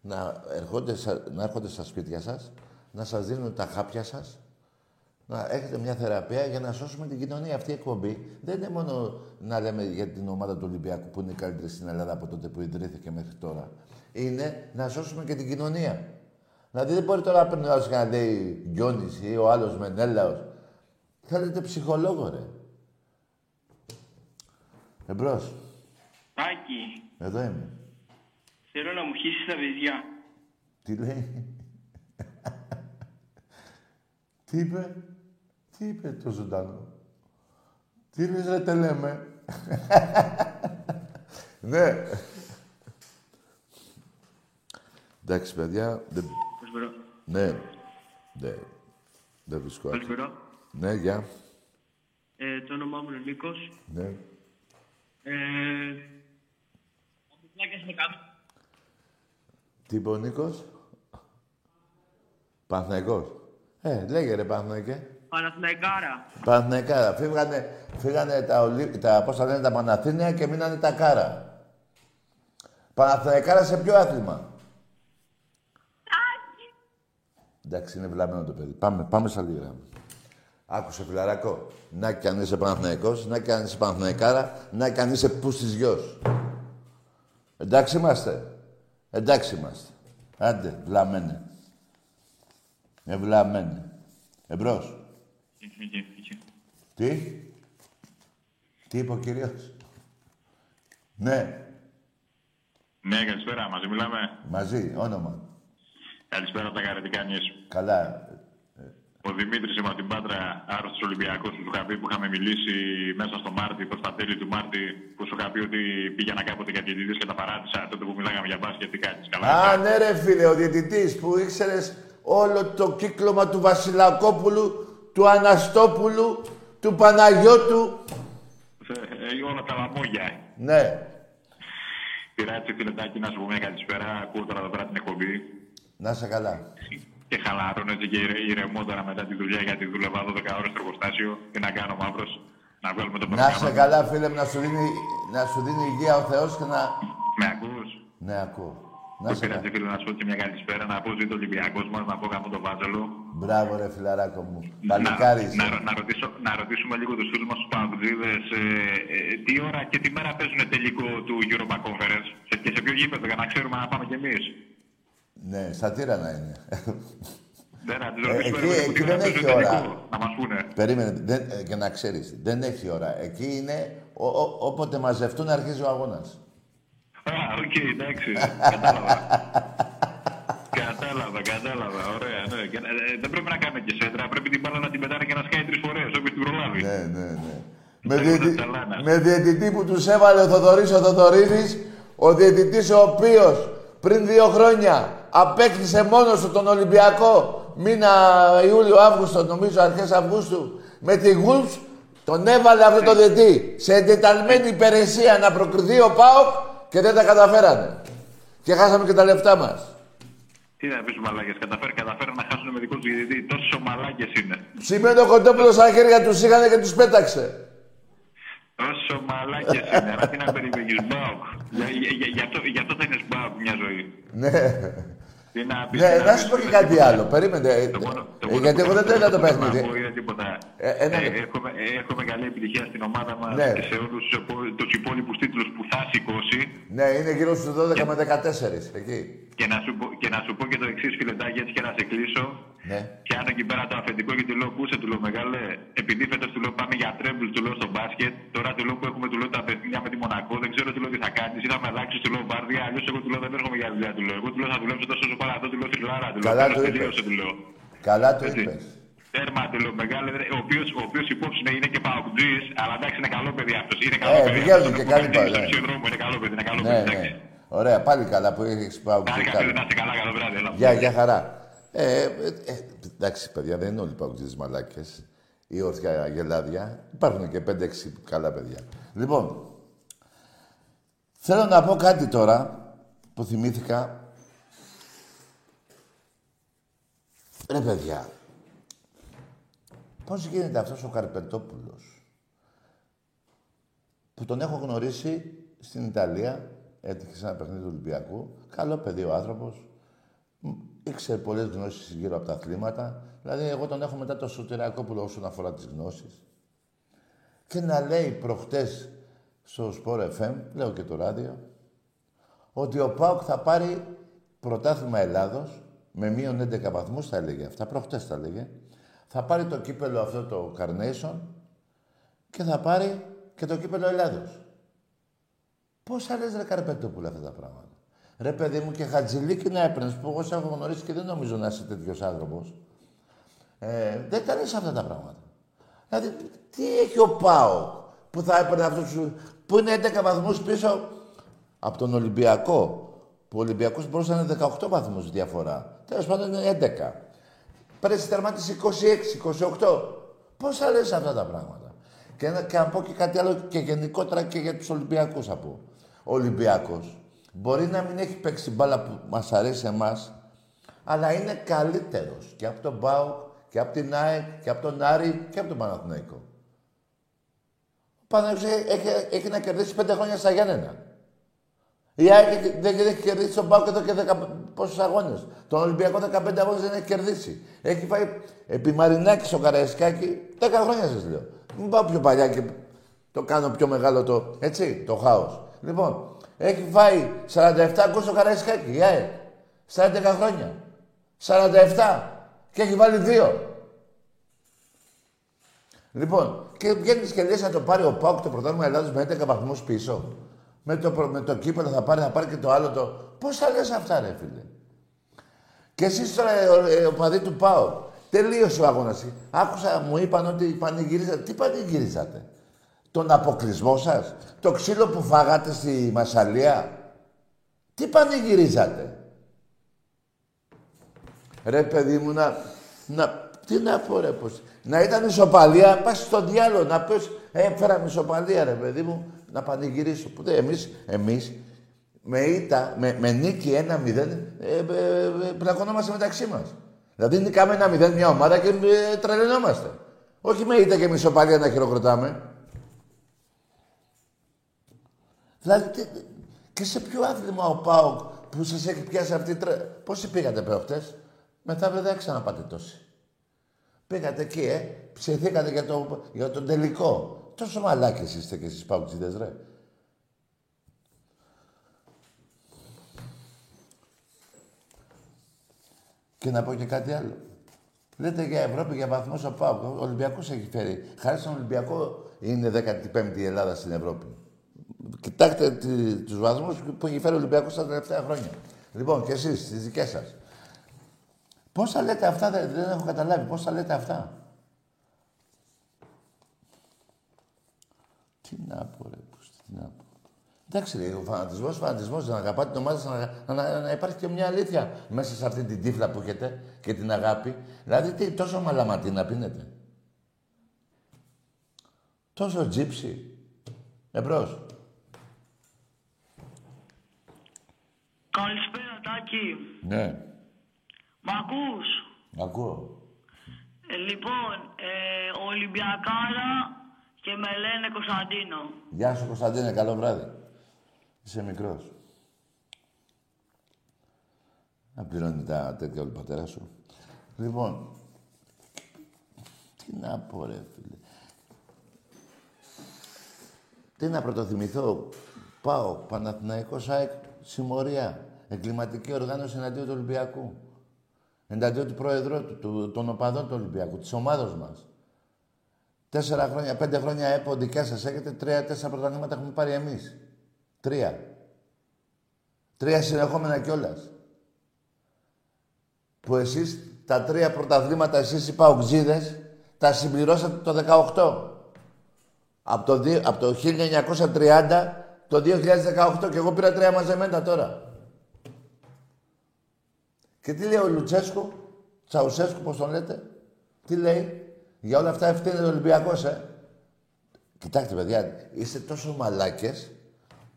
να έρχονται, σα- να έρχονται στα σπίτια σας, να σας δίνουν τα χάπια σας, να έχετε μια θεραπεία για να σώσουμε την κοινωνία. Αυτή η εκπομπή δεν είναι μόνο να λέμε για την ομάδα του Ολυμπιακού που είναι η καλύτερη στην Ελλάδα από τότε που ιδρύθηκε μέχρι τώρα. Είναι να σώσουμε και την κοινωνία. Δηλαδή δεν μπορεί τώρα να παίρνει ο άλλος και να λέει Γκιόνης ή ο άλλος Μενέλαος. Θέλετε ψυχολόγο, ρε. Εμπρός. Άκη, Εδώ είμαι. θέλω να μου χύσεις τα παιδιά. Τι λέει; Τι είπε; Τι είπε το ζωντανό; Τι λες ρε τελέμε. ναι. Εντάξει, παιδιά. Δεν... Καλησπέρα. Ναι. Ναι. Δεν βρίσκω άκρη. Καλησπέρα. Ναι, γεια. Ε, το όνομά μου είναι Νίκος. Ναι. Ε, από πλάκες με κάνω. Τι είπε ο Νίκος; Παναθηναϊκός. Ε, λέγε ρε Παναθηναϊκέ. Παναθηναϊκάρα. Παναθηναϊκάρα. Φύγανε, φύγανε τα, ολί... τα, πώς τα λένε, τα Παναθήνια και μείνανε τα Κάρα. Παναθηναϊκάρα σε ποιο άθλημα; Εντάξει, είναι βλαμμένο το παιδί. Πάμε, πάμε σε άλλη γράμμα. Άκουσε φιλαράκο. Να κι αν είσαι Παναθηναϊκός, να κι αν είσαι Παναθηναϊκάρα, να κι αν είσαι πούστης γιος. Εντάξει είμαστε. Εντάξει είμαστε. Άντε, βλαμμένε. Ε, βλαμμένε. Εμπρός. Τι; Τι είπε ο κύριος; Ναι, Ναι, καλησπέρα. Μαζί μιλάμε; μαζί, όνομα. Καλησπέρα από τα καρετικά νιέσου. Καλά. Ο Δημήτρης είμαι από την Πάτρα, άρρωστος Ολυμπιακός που σου είχα πει που είχαμε μιλήσει μέσα στο Μάρτι, προς τα τέλη του Μάρτι, που σου είχα πει ότι πήγαινα κάποτε για διαιτητής και τα παράτησα τότε που μιλάγαμε για μπάσκετ. Τι κάνεις, καλά. Α, ναι ρε φίλε, ο διαιτητής που ήξερες όλο το κύκλωμα του Βασιλακόπουλου, του Αναστόπουλου, του Παναγιώτου. Ε, ε, όλα τα λαμόγια. Ναι. Πειρά έτσι φιλετάκι να σου πω μια καλησπέρα. Ακούω τώρα εδώ πέρα την εκπομπή. Να είσαι καλά. Και χαλαρώνω έτσι και ηρε- ηρεμώ τώρα μετά τη δουλειά γιατί δούλευα 12 ώρες στο εργοστάσιο. Τι να κάνω μαύρος. Να βγάλουμε το Να πρόγραμμα. είσαι καλά, φίλε μου, να σου δίνει, να σου δίνει υγεία ο Θεός και να... Με ακούς; Ναι, ακούω. Να Να είσαι καλά. φίλε να σου πω και μια καλησπέρα. Να πω ζήτω Ολυμπιακός μας, να πω κάπου το βάζελο. Μπράβο ρε φιλαράκο μου. Να, Παλικάρι να, είσαι. να, ρωτήσω, να ρωτήσουμε λίγο τους φίλους μας τους ΠΑΟΚτζήδες ε, ε, τι ώρα και τι μέρα παίζουν τελικό του Europa Conference; Σε, και σε ποιο γήπεδο για να ξέρουμε να πάμε κι εμείς. Ναι, στα Τίρανα είναι. Δεν να τους Ε, ρωτήσουμε εκεί- ρε, εκεί τι δεν ώρα έχει παίζουν ώρα. τελικό, Να μας πούνε. Περίμενε, δεν, ε, και να ξέρεις, δεν έχει ώρα. Εκεί είναι ο, ο- όποτε μαζευτούν αρχίζει ο αγώνας. Α, οκ, εντάξει. Κατάλαβα. κατάλαβα, κατάλαβα. Ωραία, ναι. Και, ε, δεν πρέπει να κάνουμε και σέντρα. Πρέπει την μπάλα να την πετάνε και να σκάει τρεις φορές. Όποιος την προλάβει. Ναι, ναι, ναι. Με, Πιστεύω διαιτη- τα τσαλάνα. με διαιτητή που τους έβαλε ο Θοδωρής ο Θοδωρίδης, ο διαιτητής ο οποίος πριν δύο χρόνια απέκτησε μόνος του τον Ολυμπιακό μήνα Ιούλιο-Αύγουστο, νομίζω αρχές Αυγούστου, με τη Γουλφς, τον έβαλε αυτό το διαιτή σε εντεταλμένη υπηρεσία να προκριθεί ο ΠΑΟΚ και δεν τα καταφέρανε. Και χάσαμε και τα λεφτά μας. Τι να πεις μαλάκες, καταφέρει, καταφέρει να χάσουν με δικό τους διαιτητή. Τόσοι μαλάκε είναι. Σημαίνει ο Κοντόπουλος στα χέρια τους είχανε και τους πέταξε. Όσο μαλάκε είναι, αλλά τι να περιμένεις, Μπάουκ. Για, για, για, γι' αυτό, γι' αυτό θα είναι Μπάουκ μια ζωή. Ναι. Τι να πεις, Ναι, τι να σου πω και πεις, κάτι τίποτα. άλλο. Περίμενε. ε, Το μόνο, το ε, μόνο γιατί που εγώ δεν το θέλω είδα το να πω παιχνίδι. είναι τίποτα. Ε, ένα Ε, λεπτό. εύχομαι, ε, εύχομαι καλή επιτυχία στην ομάδα μας Ναι. και σε όλους τους υπόλοιπους τίτλους που θα σηκώσει. Ναι, είναι γύρω στους 12 με 14. Εκεί. Και να, σου πω, και να σου πω και το εξής, φιλετάκι, έτσι και να σε κλείσω. Ναι. Πιάνω εκεί πέρα το αφεντικό και του λέω: Κούσε, του λέω μεγάλε. Επειδή φέτος του λέω πάμε για τρέμπλ, του λέω στο μπάσκετ. Τώρα του λέω που έχουμε του λέω τα παιχνίδια με τη Μονακό. Δεν ξέρω του λέω τι θα κάνεις. Ή θα με αλλάξεις, του λέω βάρδια. Αλλιώς εγώ του λέω δεν έρχομαι για δουλειά, του λέω. Εγώ του λέω θα δουλέψω τόσο όσο παραδό, του λέω θρυλάρα. Του λέω Καλά τέλος, το τελείωσε, είπες. του λέω. Καλά το Έτσι. είπες. Τέρμα, του λέω μεγάλε. ρε, Ο οποίος ο οποίος υπόψη είναι, είναι και παουτζή, αλλά εντάξει είναι καλό παιδί αυτός. Είναι καλό Ε, παιδί. πηγαίνουν αυτός, και τον καλή έχουμε δει πάλι, στο ναι. ψηφοδρόμο, Είναι καλό παιδί, είναι καλό Ναι, παιδί. ναι. εντάξει. Ωραία, πάλι καλά που έχεις πάω Κάνε και καφέ, να καλά. είστε καλά, καλό βράδυ. έλα. Γεια, γεια χαρά. Ε, ε, ε, εντάξει, παιδιά, δεν είναι όλοι παγκοσμίες μαλάκες ή όρθια γελάδια. Υπάρχουν και 5-6 καλά παιδιά. Λοιπόν, θέλω να πω κάτι τώρα που θυμήθηκα. Ρε παιδιά, πώς γίνεται αυτός ο Καρπετόπουλος που τον έχω γνωρίσει στην Ιταλία, έτυχε σε ένα παιχνίδι του Ολυμπιακού. Καλό παιδί ο άνθρωπος. Μ, Ήξερε πολλές γνώσεις γύρω από τα αθλήματα. Δηλαδή, εγώ τον έχω μετά το Σωτηριακόπουλο όσον αφορά τις γνώσεις. Και να λέει προχτές στο Sport FM, λέω και το ράδιο, ότι ο ΠΑΟΚ θα πάρει πρωτάθλημα Ελλάδος με μείον 11 βαθμούς, θα έλεγε αυτά, προχτές τα έλεγε. Θα πάρει το κύπελο αυτό το Carnation και θα πάρει και το κύπελο Ελλάδος. Πόσα λες ρε Καρπετόπουλα αυτά τα πράγματα. Ρε παιδί μου και χατζηλίκι να έπαιρνες που εγώ σε έχω γνωρίσει και δεν νομίζω να είσαι τέτοιος άνθρωπος. Ε, δεν τα λες αυτά τα πράγματα. Δηλαδή, τι έχει ο ΠΑΟ που θα έπαιρνε αυτό σου, που είναι 11 βαθμούς πίσω από τον Ολυμπιακό; Που ο Ολυμπιακός μπορούσε να είναι 18 βαθμούς διαφορά. Τέλος πάντων είναι 11. Πέρασε τερμάτισε 26, 28. Πώς θα λες αυτά τα πράγματα; Και, να- και να πω και κάτι άλλο και γενικότερα και για τους Ολυμπιακούς θα πω. Ο Ολυμπιακός μπορεί να μην έχει παίξει μπάλα που μας αρέσει εμάς, αλλά είναι καλύτερος και από τον ΠΑΟΚ και από την ΑΕΚ και από τον Άρη και από τον Παναθηναϊκό. Ο Παναθηναϊκός έχει, έχει, έχει να κερδίσει πέντε χρόνια στα Γιάννενα. Η ΑΕΚ έχει- δεν δεν έχει κερδίσει τον ΠΑΟΚ εδώ και δεκα, πόσους αγώνες. Τον Ολυμπιακό 15 αγώνες δεν έχει κερδίσει. Έχει φάει επί Μαρινάκη στο Καραϊσκάκι 10 χρόνια σας λέω. Μην πάω πιο παλιά και το κάνω πιο μεγάλο το, έτσι, το χάος. Λοιπόν, έχει φάει 47 γκολ στο Καραϊσκάκι, η ΑΕΚ. Στα 11 χρόνια. 47. Και έχει βάλει δύο. Λοιπόν, και βγαίνεις και λες να το πάρει ο Πάουκ το πρωτάθλημα Ελλάδος με 11 βαθμούς πίσω. Με το, προ- με το κύπελο θα πάρει, θα πάρει και το άλλο το. Πώς θα λες αυτά, ρε φίλε; Και εσείς τώρα, ε, ο, ε, ο παδί του Πάουκ, τελείωσε ο αγώνας. Άκουσα, μου είπαν ότι πανηγυρίζατε. Τι πανηγυρίζατε. Τον αποκλεισμό σας; Το ξύλο που φάγατε στη Μασαλία; Τι πανηγυρίζατε; Ρε παιδί μου, να, να, τι να πω ρε πως. Να ήταν ισοπαλία, πας στο διάλογο, να πεις, ε, φέραμε ισοπαλία ρε παιδί μου, να πανηγυρίσω. Που δεν, εμείς, εμείς, με ήττα, με, με νίκη 1-0, ε, ε, ε, πλακωνόμαστε μεταξύ μας. Δηλαδή νικάμε 1-0 μια ομάδα και ε, τρελαινόμαστε. Όχι με ήττα και με ισοπαλία να χειροκροτάμε. Δηλαδή, τι, και σε ποιο άθλημα ο Πάοκ που σας έχει πιάσει αυτή η τρε... Πόσοι πήγατε προχτές, μετά βέβαια δεν ξαναπάτε τόσοι. Πήγατε εκεί, ε, ψηθήκατε για, το, για τον τελικό. Τόσο μαλάκες είστε και εσείς Πάοκτζίδες, ρε. Και να πω και κάτι άλλο. Λέτε για Ευρώπη, για βαθμούς ο Πάοκ. Ο Ολυμπιακός έχει φέρει. Χάρη στον Ολυμπιακό είναι 15η η Ελλάδα στην Ευρώπη. Κοιτάξτε τους βαθμούς που έχει φέρει ο Ολυμπιακός τα τελευταία χρόνια. Λοιπόν, και εσείς, τις δικές σας. Πώ θα λέτε αυτά, δεν, δεν έχω καταλάβει. Πώ θα λέτε αυτά. Τι να πω, ρε, πώς, τι να πω. Εντάξει, ρε, ο φανατισμός, φανατισμός, να αγαπάτε την ομάδα σας, να, να, να, υπάρχει και μια αλήθεια μέσα σε αυτή την τύφλα που έχετε και την αγάπη. Δηλαδή, τι, τόσο μαλαματί να πίνετε. Τόσο τζίψι. Εμπρός. Καλησπέρα, Τάκη. Ναι. Μ' ακούς; Ακούω. Ε, λοιπόν, ε, Ολυμπιακάρα και με λένε Κωνσταντίνο. Γεια σου, Κωνσταντίνε. Καλό βράδυ. Είσαι μικρός. Να πληρώνει τα τέτοια όλη πατέρας σου. Λοιπόν, τι να πω ρε φίλε. Τι να πρωτοθυμηθώ. Πάω, Παναθηναϊκός ΑΕΚ, συμμορία. Εγκληματική οργάνωση εναντίον του Ολυμπιακού. Εναντίον του πρόεδρου του, του, των οπαδών του Ολυμπιακού, της ομάδος μας. Τέσσερα χρόνια, πέντε χρόνια ΕΠΟ δικά σας έχετε, τρία-τέσσερα πρωταθλήματα έχουμε πάρει εμείς. Τρία. Τρία συνεχόμενα κιόλας. Που εσείς τα τρία πρωταθλήματα, εσείς οι παοξίδες, τα συμπληρώσατε το 18. Από το, δι- από το 1930 το 2018 και εγώ πήρα τρία μαζεμένα τώρα. Και τι λέει ο Λουτσέσκου, Τσαουσέσκου, πώς τον λέτε, τι λέει, για όλα αυτά ευθύνεται ο Ολυμπιακός, ε. Κοιτάξτε, παιδιά, είστε τόσο μαλάκες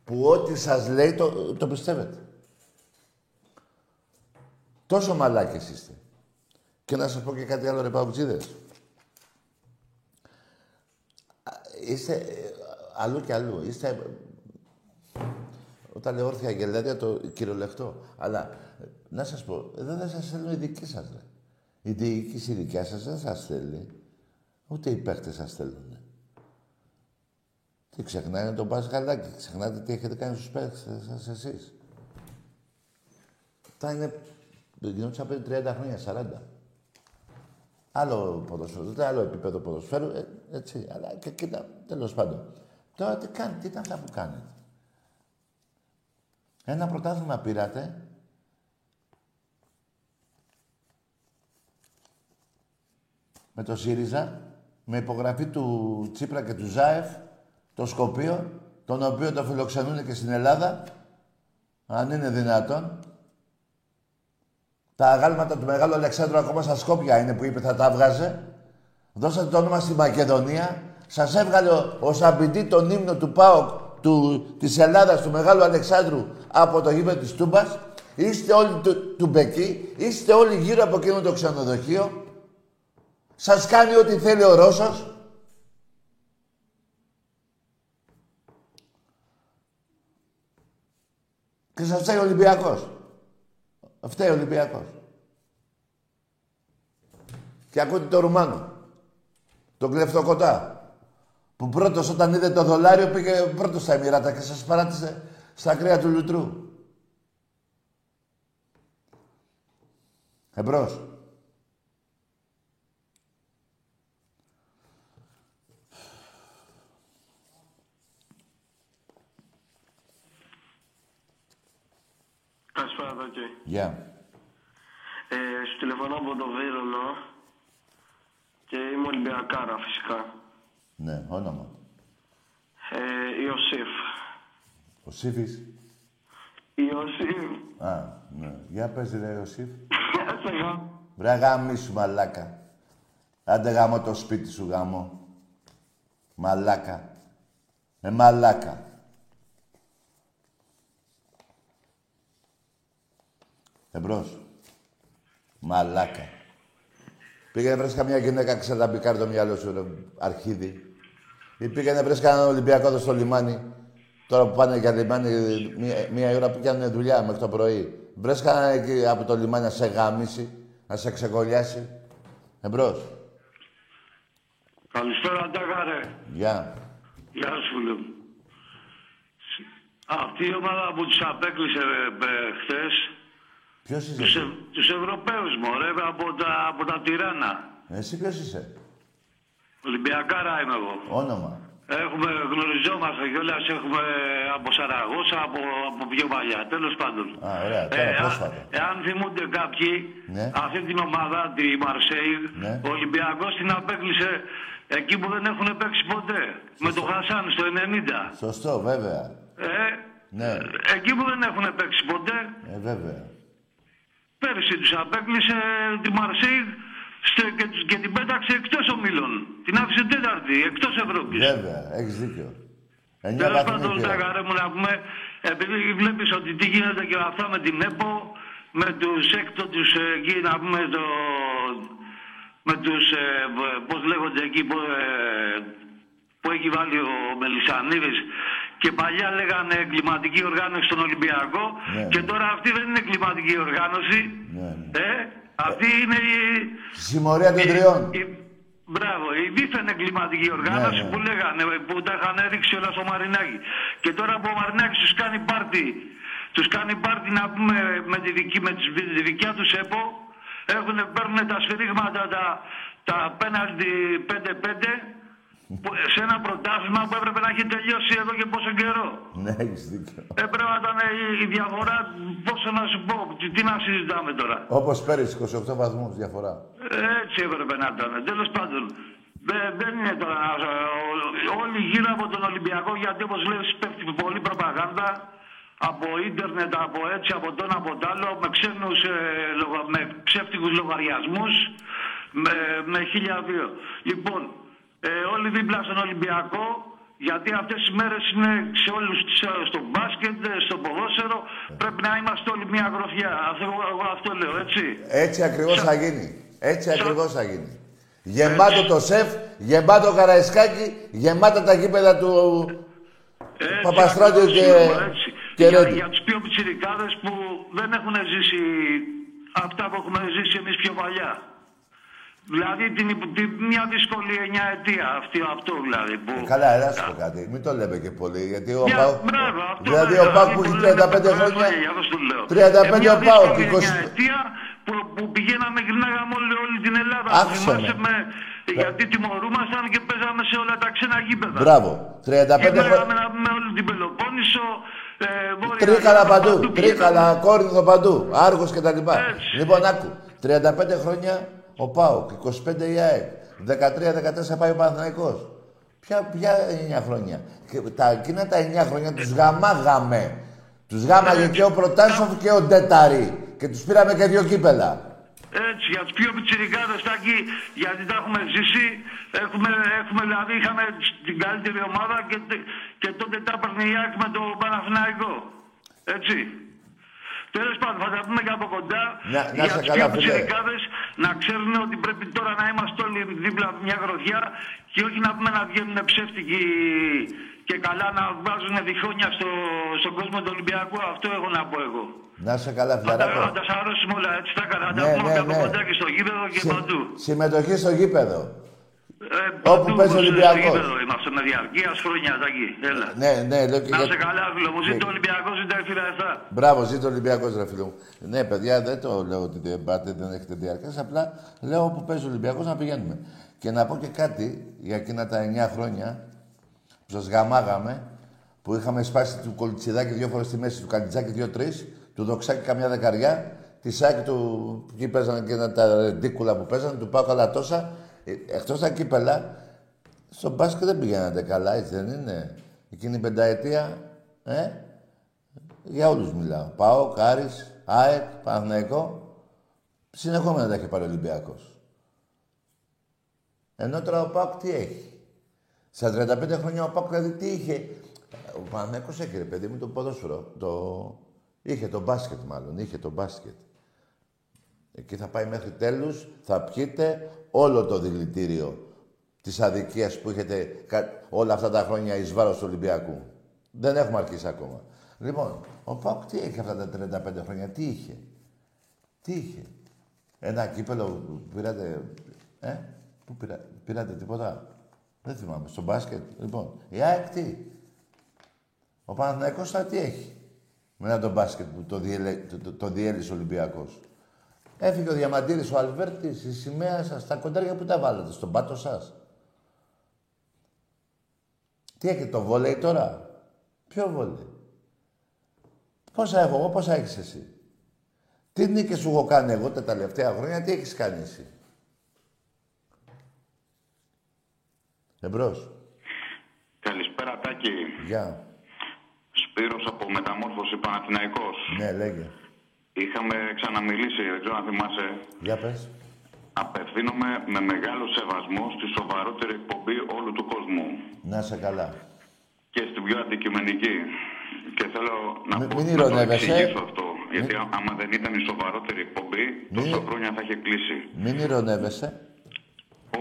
που ό,τι σας λέει το, το πιστεύετε. Τόσο μαλάκες είστε. Και να σας πω και κάτι άλλο, ρε παουτζίδες. Α, Είστε ε, αλλού και αλλού. Είστε... τα λέει όρθια γελάδια το κυριολεκτό. Αλλά ε, να σας πω, εδώ δεν σας θέλουν οι δικοί σας, ρε. Η διοίκηση η δικιά σας δεν σας θέλει. Ούτε οι παίχτες σας θέλουν. Τι ξεχνάνε τον Πασχαλάκη, ξεχνάτε τι έχετε κάνει στους παίχτες σας εσείς. Τα είναι, γινόντουσαν πριν 30 χρόνια, 40. Άλλο ποδοσφαίρο, άλλο επίπεδο ποδοσφαίρου, ε, έτσι. Αλλά και κοίτα, τέλος πάντων. Τώρα τι κάνετε, τι ήταν αυτά που κάνετε. Ένα πρωτάθλημα πήρατε. Με το ΣΥΡΙΖΑ, με υπογραφή του Τσίπρα και του Ζάεφ, το Σκοπίο, τον οποίο το φιλοξενούν και στην Ελλάδα, αν είναι δυνατόν. Τα αγάλματα του Μεγάλου Αλεξάνδρου ακόμα στα Σκόπια είναι που είπε θα τα βγάζε. Δώσατε το όνομα στη Μακεδονία. Σας έβγαλε ο, ο Σαμπιντή τον ύμνο του ΠΑΟΚ του, της Ελλάδας, του Μεγάλου Αλεξάνδρου από το γήπεδο της Τούμπας. Είστε όλοι του, του Μπεκί. Είστε όλοι γύρω από εκείνο το ξενοδοχείο. Σας κάνει ό,τι θέλει ο Ρώσος. Και σας φταίει ο Ολυμπιακός. Φταίει ο Ολυμπιακός. Και ακούτε το Ρουμάνο. Τον κλεφτοκοτά. Που πρώτος όταν είδε το δολάριο πήγε πρώτος στα Εμμυράτα και σας παράτησε στα κρύα του Λουτρού. Εμπρός. Καλησπέρα, Δόκη. Γεια. Ε, σου τηλεφωνώ από το Βίρονο και είμαι Ολυμπιακάρα φυσικά. Ναι, όνομα. Ε, Ιωσήφ. Ο Σύφης. Ιωσήφ. Α, ναι. Για πες ρε Ιωσήφ. Σε γα- Βρε γάμι σου μαλάκα. Άντε γάμω το σπίτι σου γάμο. Μαλάκα. Ε, μαλάκα. Εμπρός. Μαλάκα. Πήγαινε βρες καμιά γυναίκα ξελαμπικάρ το μυαλό σου, ρε, αρχίδι. Ή πήγαινε βρες κανέναν Ολυμπιακό εδώ στο λιμάνι. Τώρα που πάνε για λιμάνι, μία, μία ώρα που κάνουν δουλειά μέχρι το πρωί. Βρες κανέναν εκεί από το λιμάνι να σε γάμισει, να σε ξεκολλιάσει. Εμπρός. Καλησπέρα, Τάκαρε. Γεια. Γεια σου, φίλε μου. Αυτή η ομάδα που τους απέκλεισε ε, ε, χθες, Ποιος είσαι τους, εσύ; Ευ- τους Ευρωπαίους, μωρέ, από τα, από τα τυράνα. Εσύ ποιος είσαι; Ολυμπιακάρα είμαι εγώ. Όνομα. Έχουμε, γνωριζόμαστε κιόλας, έχουμε από Σαραγώσα, από, από πιο παλιά. Τέλος πάντων. Α, ωραία. Τώρα α- πρόσφατα. εάν θυμούνται κάποιοι, Ναι. αυτή την ομάδα, τη Μαρσέη, Ναι. ο Ολυμπιακός την απέκλεισε εκεί που δεν έχουν παίξει ποτέ. Με τον Χασάν στο 90. Σωστό, βέβαια. Ε, Ναι. εκεί που δεν έχουν παίξει ποτέ, Ε, βέβαια. Πέρυσι τους απέκλεισε τη Μαρσέη στο- και, τους- και την πέταξε εκτός ομίλων. Την άφησε τέταρτη, εκτός Ευρώπης. Βέβαια, έχεις δίκιο. Εννιά Τέλος βαθμοί πάντων, πήρα. τα καρέ μου να πούμε, επειδή βλέπεις ότι τι γίνεται και αυτά με την ΕΠΟ, με τους έκτοτους εκεί να πούμε το. με τους. Ε, Πώς λέγονται εκεί που, ε, που έχει βάλει ο Μελισανίδης και παλιά λέγανε εγκληματική οργάνωση στον Ολυμπιακό Ναι. και τώρα αυτή δεν είναι εγκληματική οργάνωση. Ναι, ναι. Ε, αυτή είναι η, Συμμορία των τριών. η- Μπράβο, η δίθεν εγκληματική οργάνωση Ναι, ναι. που λέγανε, που τα είχαν ρίξει όλα στο Μαρινάκι. Και τώρα που ο Μαρινάκης τους κάνει πάρτι, τους κάνει πάρτι να πούμε με τη, δική, με τις- τη δικιά τους ΕΠΟ, έχουν, παίρνουν τα σφυρίγματα, τα, τα πέναλτι 5-5, που- σε ένα πρωτάθλημα που έπρεπε να έχει τελειώσει εδώ και πόσο καιρό. Ναι, έχεις δίκιο. Έπρεπε να ήταν η, η διαφορά, πόσο να σου πω, τι, τι να συζητάμε τώρα. Όπως πέρυσι, 28 βαθμούς διαφορά. Έτσι έπρεπε να ήταν. Τέλος πάντων, δε- δεν είναι τώρα. ο- Όλοι γύρω από τον Ολυμπιακό, γιατί όπως λέει, πέφτει πολλή προπαγάνδα από ίντερνετ, από έτσι, από τον από το άλλο, με, ξένους, ε, λογα- με ψεύτικους λογαριασμούς, με, με χίλια δύο. Λοιπόν, ε, όλοι δίπλα στον Ολυμπιακό, γιατί αυτές οι μέρες είναι σε όλους, σε- στο μπάσκετ, ε, στο ποδόσφαιρο, πρέπει να είμαστε όλοι μια γροφιά. Αυτό, εγώ αυτό λέω, έτσι. Έτσι ακριβώς θα γίνει. Έτσι ακριβώς θα γίνει. Γεμάτο το σεφ, γεμάτο καραϊσκάκι, γεμάτα τα γήπεδα του Έτσι, Παπαστράτιο ακριβώς και... είναι, έτσι. Και για, Ρέντι. για τους πιο πιτσιρικάδες που δεν έχουν ζήσει αυτά που έχουμε ζήσει εμείς πιο παλιά. Δηλαδή την, την, μια δύσκολη εννιά αιτία αυτή, αυτό δηλαδή που... Καλά, έλα σου πω κάτι. Μην το λέμε και πολύ, γιατί ο Μια- Πάοκ... μπράβο, αυτό Δηλαδή βέβαια, ο Πάοκ που που έχει λέμε 35 πολλά χρόνια... για αυτό το λέω. 35 Ε, μια ο Πάοκ, δύσκολη 20 εννιά αιτία που, που πηγαίναμε, γυρνάγαμε όλη, όλη την Ελλάδα. Άκουσε Θυμάσαι με. με, γιατί τιμωρούμασταν και παίζαμε σε όλα τα ξένα γήπεδα. Μπράβο. 35 Και χρόνια... λέγαμε να πούμε όλη την Πελοπόννησο, ε, Βόρεια Τρίκαλα Ελλάδα, παντού, παντού τρίκαλα, πηγαίναμε. κόρυδο παντού, άργος και τα λοιπά. Έτσι. Λοιπόν, άκου, 35 χρόνια ο ΠΑΟΚ, 25 η ΑΕΚ, 13-14 πάει ο Παναθηναϊκός. Ποια, ποια 9 χρόνια; Και τα, εκείνα τα 9 χρόνια τους γαμάγαμε. Τους γάμαγε και ο Προτάσοφ και ο Ντεταρή. Και τους πήραμε και δύο κύπελα. Έτσι, για τους πιο πιτσιρικάδες εκεί, γιατί τα έχουμε ζήσει. Έχουμε, έχουμε δηλαδή, είχαμε την καλύτερη ομάδα και, τε- και τότε τα έπαιρνε η ΑΕΚ με το Παναθηναϊκό. Έτσι. Τέλος πάντων, θα τα πούμε και από κοντά. Να- να για σε τους καλά, πιο φίλε. πιτσιρικάδες να ξέρουν ότι πρέπει τώρα να είμαστε όλοι δίπλα από μια γροθιά και όχι να πούμε να βγαίνουν ψεύτικοι και καλά να βάζουν διχόνια στο, στον κόσμο του Ολυμπιακού. Αυτό έχω να πω εγώ. Να είσαι καλά, Θα τα, φιλαράκο. θα τα σαρώσουμε όλα έτσι τα καλά. Θα Ναι, τα πούμε ναι, και από ναι. κοντά και στο γήπεδο και Συ- παντού. συμμετοχή στο γήπεδο. Ε, παντού παίζει ο στο Ολυμπιακός. γήπεδο Είμαστε με διαρκεία χρόνια, Τάκη. Έλα. Ναι, ναι, λέω και Να για... σε καλά, φίλο μου. Ζήτω ο Ολυμπιακός, ζήτω η Φυραεστά. Μπράβο, ζήτω Ολυμπιακός, ρε φίλο μου. Ναι, παιδιά, δεν το λέω ότι δεν πάτε, δεν έχετε διαρκές. Απλά λέω όπου παίζει ο Ολυμπιακός να πηγαίνουμε. Και να πω και κάτι για εκείνα τα 9 χρόνια που σας γαμάγαμε, που είχαμε σπάσει του Κολτσιδάκη δύο φορές στη μέση, του Καλιτζάκη δύο-τρει, του Δοξάκη καμιά δεκαριά, τη Σάκη του που εκεί παίζανε και ένα, τα ρεντίκουλα που παίζανε, του πάω καλά τόσα. Εκτός τα κύπελα, στο μπάσκετ δεν πηγαίνατε καλά, έτσι δεν είναι; Εκείνη η πενταετία, ε, για όλους μιλάω. Πάω, Κάρις, ΑΕΚ, Παναθηναϊκό. Συνεχόμενα τα έχει πάρει ο Ολυμπιακός. Ενώ τώρα ο ΠΑΟΚ τι έχει; Στα 35 χρόνια ο ΠΑΟΚ δηλαδή τι είχε; Ο Παναθηναϊκός έχει ρε παιδί μου το ποδόσφαιρο. Το... Είχε το μπάσκετ μάλλον, είχε το μπάσκετ. Εκεί θα πάει μέχρι τέλους, θα πιείτε όλο το δηλητήριο της αδικίας που έχετε κα- όλα αυτά τα χρόνια εις βάρος του Ολυμπιακού. Δεν έχουμε αρχίσει ακόμα. Λοιπόν, ο Πάουκ τι έχει αυτά τα 35 χρόνια, τι είχε; Τι είχε; Ένα κύπελο που πήρατε, ε, πού πήρα, πήρατε τίποτα; Δεν θυμάμαι, στο μπάσκετ. Λοιπόν, η ΑΕΚ τι; Ο Παναθηναϊκός θα τι έχει. Μετά το μπάσκετ που το, διέλε, το, το, το διέλυσε ο Ολυμπιακός; Έφυγε ο Διαμαντήρης, ο Αλβέρτης, η σημαία σας, τα κοντάρια που τα βάλατε, στον πάτο σας. Τι έχετε, το βόλεϊ τώρα; Ποιο βόλεϊ; Πόσα έχω εγώ, πόσα έχεις εσύ; Τι νίκες σου έχω κάνει εγώ τα τελευταία χρόνια, τι έχεις κάνει εσύ; Εμπρός. Καλησπέρα Τάκη. Γεια. Σπύρος από Μεταμόρφωση Παναθηναϊκός. Ναι, λέγε. Είχαμε ξαναμιλήσει, δεν ξέρω αν θυμάσαι. Για πες. Απευθύνομαι με μεγάλο σεβασμό στη σοβαρότερη εκπομπή όλου του κόσμου Να σε καλά. και στην πιο αντικειμενική. Και θέλω να, Μην- πω, μην να το ηρωνεύεσαι. εξηγήσω αυτό. Γιατί α- άμα δεν ήταν η σοβαρότερη εκπομπή, τόσα χρόνια θα είχε κλείσει. Μην ηρωνεύεσαι.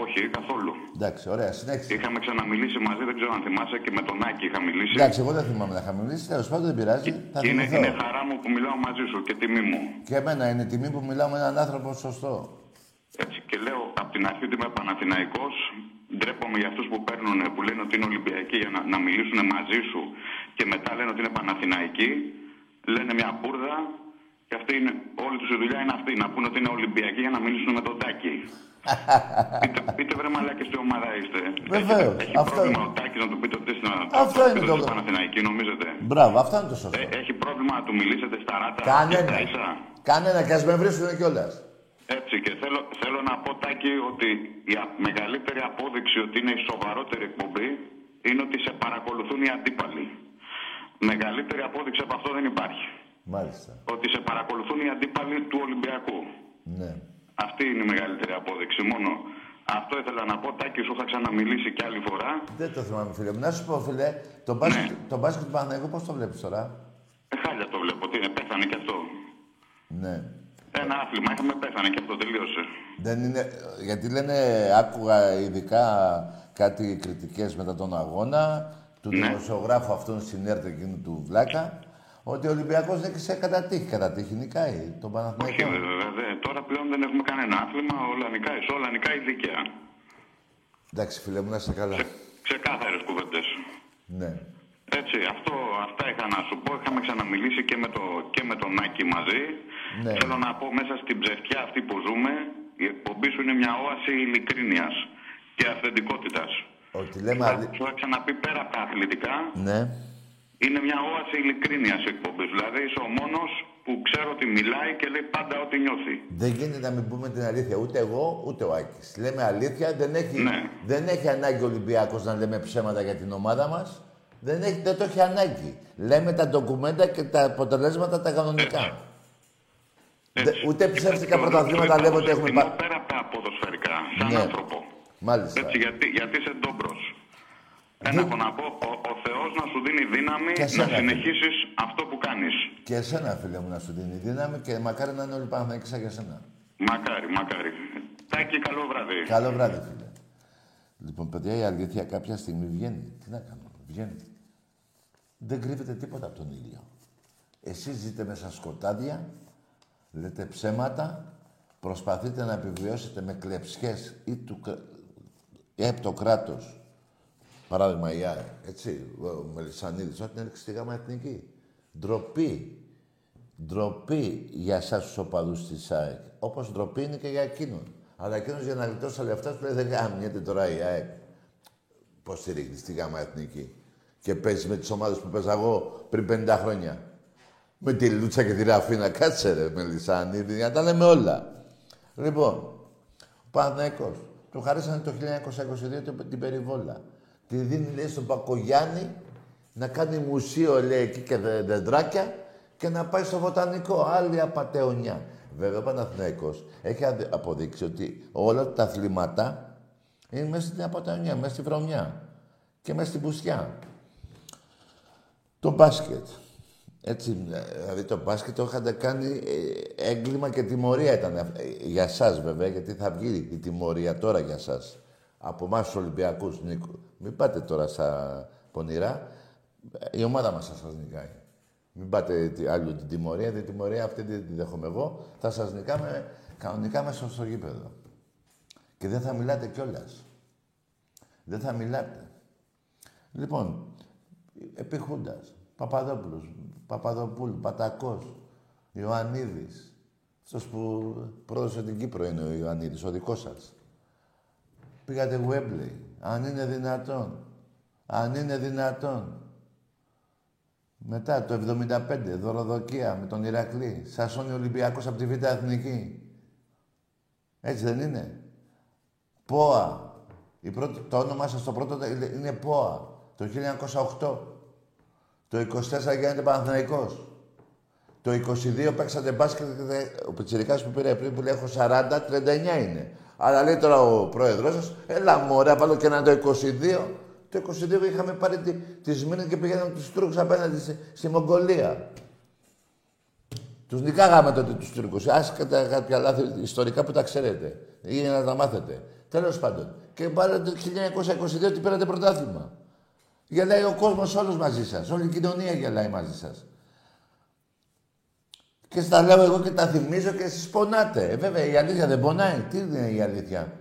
Όχι, καθόλου. Εντάξει, ωραία, συνέχισε. Είχαμε ξαναμιλήσει μαζί, δεν ξέρω αν θυμάσαι, και με τον Άκη είχα μιλήσει. Εντάξει, εγώ δεν θυμάμαι να είχαμε μιλήσει. Τέλος πάντων δεν πειράζει. Θα είναι, θυμηθώ. είναι χαρά μου που μιλάω μαζί σου και τιμή μου. Και εμένα είναι τιμή που μιλάω με έναν άνθρωπο σωστό. Έτσι, και λέω από την αρχή ότι είμαι Παναθηναϊκός. Ντρέπομαι για αυτούς που παίρνουν, που λένε ότι είναι Ολυμπιακοί για να, να μιλήσουν μαζί σου και μετά λένε ότι είναι Παναθηναϊκοί. Λένε μια μπουρδα και αυτή είναι, όλη τους η δουλειά είναι αυτή. Να πούνε ότι είναι Ολυμπιακοί για να μιλήσουν με τον Τάκη. Πείτε, πείτε βρε μαλάκες τι ομάδα είστε. Βεβαίως, Έχει, έχει αυτό πρόβλημα είναι. ο Τάκης να του πείτε ότι είστε Αυτό είναι το- το... Παναθηναϊκοί, νομίζετε. Μπράβο, αυτό είναι το σωστό. Ε, έχει πρόβλημα να του μιλήσετε στα ράτα και Κανένα. στα ίσα. Κανένα και ας με βρίσκουν κιόλας. Έτσι και θέλω, θέλω να πω Τάκη ότι η α- μεγαλύτερη απόδειξη ότι είναι η σοβαρότερη εκπομπή είναι ότι σε παρακολουθούν οι αντίπαλοι. Μεγαλύτερη απόδειξη από αυτό δεν υπάρχει. Μάλιστα. Ότι σε παρακολουθούν οι αντίπαλοι του Ολυμπιακού. Ναι. Αυτή είναι η μεγαλύτερη απόδειξη. Μόνο αυτό ήθελα να πω. Τάκη, σου είχα ξαναμιλήσει κι άλλη φορά. Δεν το θυμάμαι, φίλε μου. Να σου πω, φίλε, το μπάσκετ, το μπάσκετ του Παναγικού πώς το βλέπεις τώρα; Ε, χάλια το βλέπω. Τι είναι, πέθανε κι αυτό. Ναι. Ένα άθλημα είχαμε, πέθανε κι αυτό, τελείωσε. Δεν είναι, γιατί λένε, άκουγα ειδικά κάτι κριτικές μετά τον αγώνα, του Ναι. δημοσιογράφου αυτόν συνέρτε εκείνου του Βλάκα, ότι ο Ολυμπιακός νίκησε κατά τύχη. Κατά τύχη νικάει τον Όχι, Παναθηναϊκό. βέβαια. δε- Τώρα πλέον δεν έχουμε κανένα άθλημα. Όλα νικάει. Σε όλα νικάει η δίκαια. Εντάξει, φίλε μου, να είσαι καλά. Ξεκάθαρες κουβέντες. Ναι. Έτσι, αυτό, αυτά είχα να σου πω. Είχαμε ξαναμιλήσει και με, το, και με τον Άκη μαζί. Ναι. Θέλω να πω μέσα στην ψευτιά αυτή που ζούμε, η εκπομπή σου είναι μια όαση ειλικρίνειας και αυθεντικότητας. Ότι λέμε Θα, αλη... σου είχα ξαναπεί πέρα από τα αθλητικά, Ναι. Είναι μια όαση ειλικρίνειας η εκπομπής. Δηλαδή είσαι ο μόνος που ξέρω ότι μιλάει και λέει πάντα ό,τι νιώθει. Δεν γίνεται να μην πούμε την αλήθεια. Ούτε εγώ, ούτε ο Άκης. Λέμε αλήθεια, δεν έχει, Ναι. δεν έχει ανάγκη ο Ολυμπιακός να λέμε ψέματα για την ομάδα μας. Δεν, έχει, δεν το έχει ανάγκη. Λέμε τα ντοκουμέντα και τα αποτελέσματα τα κανονικά. Έτσι. Δε- ούτε ψεύτικα Και το- πρωταθλήματα το λέμε ότι έχουμε εκτιμώ πα- Πέρα από τα ποδοσφαιρικά, σαν Ναι. άνθρωπο. Μάλιστα. Έτσι, γιατί, γιατί είσαι ντόμπρος. Ένα έχω να πω, ο, ο Θεός να σου δίνει δύναμη Και να εσένα, συνεχίσεις αυτό που κάνεις. Και εσένα, φίλε μου, να σου δίνει δύναμη και μακάρι να είναι όλοι Παναθηναϊκοί σαν για σένα. Μακάρι, μακάρι. Τάκη, καλό βράδυ. Καλό βράδυ, φίλε. Λοιπόν, παιδιά, η αλήθεια κάποια στιγμή βγαίνει. Τι να κάνουμε, βγαίνει. Δεν κρύβεται τίποτα από τον ήλιο. Εσείς ζείτε μέσα σκοτάδια, λέτε ψέματα, προσπαθείτε να επιβιώσετε με κλεψιές ή, του, κρα- ή από το κράτος. Παράδειγμα η ΑΕΚ, έτσι, ο Μελισανίδης, ό,τι έριξε στη γάμα εθνική. Ντροπή. Ντροπή για εσάς τους οπαδούς της ΑΕΚ. Όπως ντροπή είναι και για εκείνον. Αλλά εκείνος για να γλιτώσει τα λεφτά του λέει: Δεν γάμιεται τώρα η ΑΕΚ. Πώς στηρίχνει στη γάμα εθνική. Και παίζεις με τις ομάδες που παίζα εγώ πριν 50 χρόνια. Με τη Λούτσα και τη Ραφίνα. Κάτσε ρε Μελισανίδη, για να τα λέμε όλα. Λοιπόν, ο Παναθηναϊκός. Του χαρίσανε το 1922 την- την περιβόλα. Τη δίνει, λέει, στον Πακογιάννη να κάνει μουσείο, λέει, εκεί και δε- δεντράκια και να πάει στο βοτανικό. Άλλη απαταιωνιά. Βέβαια, ο Παναθηναϊκός έχει αδε- αποδείξει ότι όλα τα αθλήματα είναι μέσα στην απαταιωνιά, μέσα στη βρωμιά και μέσα στην πουσιά. Το μπάσκετ. Έτσι, δηλαδή το μπάσκετ το είχατε κάνει ε, έγκλημα και τιμωρία ήταν αυ- ε, για σας βέβαια, γιατί θα βγει η τιμωρία τώρα για σας. Από εμάς τους Ολυμπιακούς, Νίκο. Μην πάτε τώρα στα πονηρά. Ε, Η ομάδα μας θα σας νικάει. Μην πάτε τι- άλλο την τιμωρία, την τιμωρία αυτή δεν τη δέχομαι εγώ. Θα σας νικάμε κανονικά μέσα στο γήπεδο. Και δεν θα μιλάτε κιόλας. Δεν θα μιλάτε. Λοιπόν, επί Χούντας, Παπαδόπουλος, Παπαδοπούλου, Πατακός, Ιωαννίδης. Αυτός που πρόδωσε την Κύπρο είναι ο Ιωαννίδης, ο δικός σας. Πήγατε Γουέμπλεϊ. Αν είναι δυνατόν. Αν είναι δυνατόν. Μετά το 75, δωροδοκία με τον Ηρακλή. Σασώνει ο Ολυμπιακός από τη Β' Εθνική. Έτσι δεν είναι; ΠΟΑ. Η πρώτη, το όνομά σας το πρώτο είναι- είναι ΠΟΑ. Το 1908. Το 24 γίνετε Παναθηναϊκός. Το 22 παίξατε μπάσκετ και δε- ο Πιτσιρικάς που πήρε πριν που λέει έχω 40, 39 είναι. Αλλά λέει τώρα ο πρόεδρος σας, έλα μωρέ, βάλω και ένα το 22. Το 22 είχαμε πάρει τη, τη Σμύρνη και πήγαιναμε τους Τούρκους απέναντι στη, στη Μογγολία. Τους νικάγαμε τότε τους Τούρκους. Άσχετα κάποια λάθη ιστορικά που τα ξέρετε. Ή να τα μάθετε. Τέλος πάντων. Και πάρετε το 1922 ότι πήρατε πρωτάθλημα. Γελάει ο κόσμος όλος μαζί σας. Όλη η κοινωνία γελάει μαζί σας. Και στα λέω εγώ και τα θυμίζω και εσείς πονάτε. Ε, βέβαια η αλήθεια δεν πονάει. Τι είναι η αλήθεια;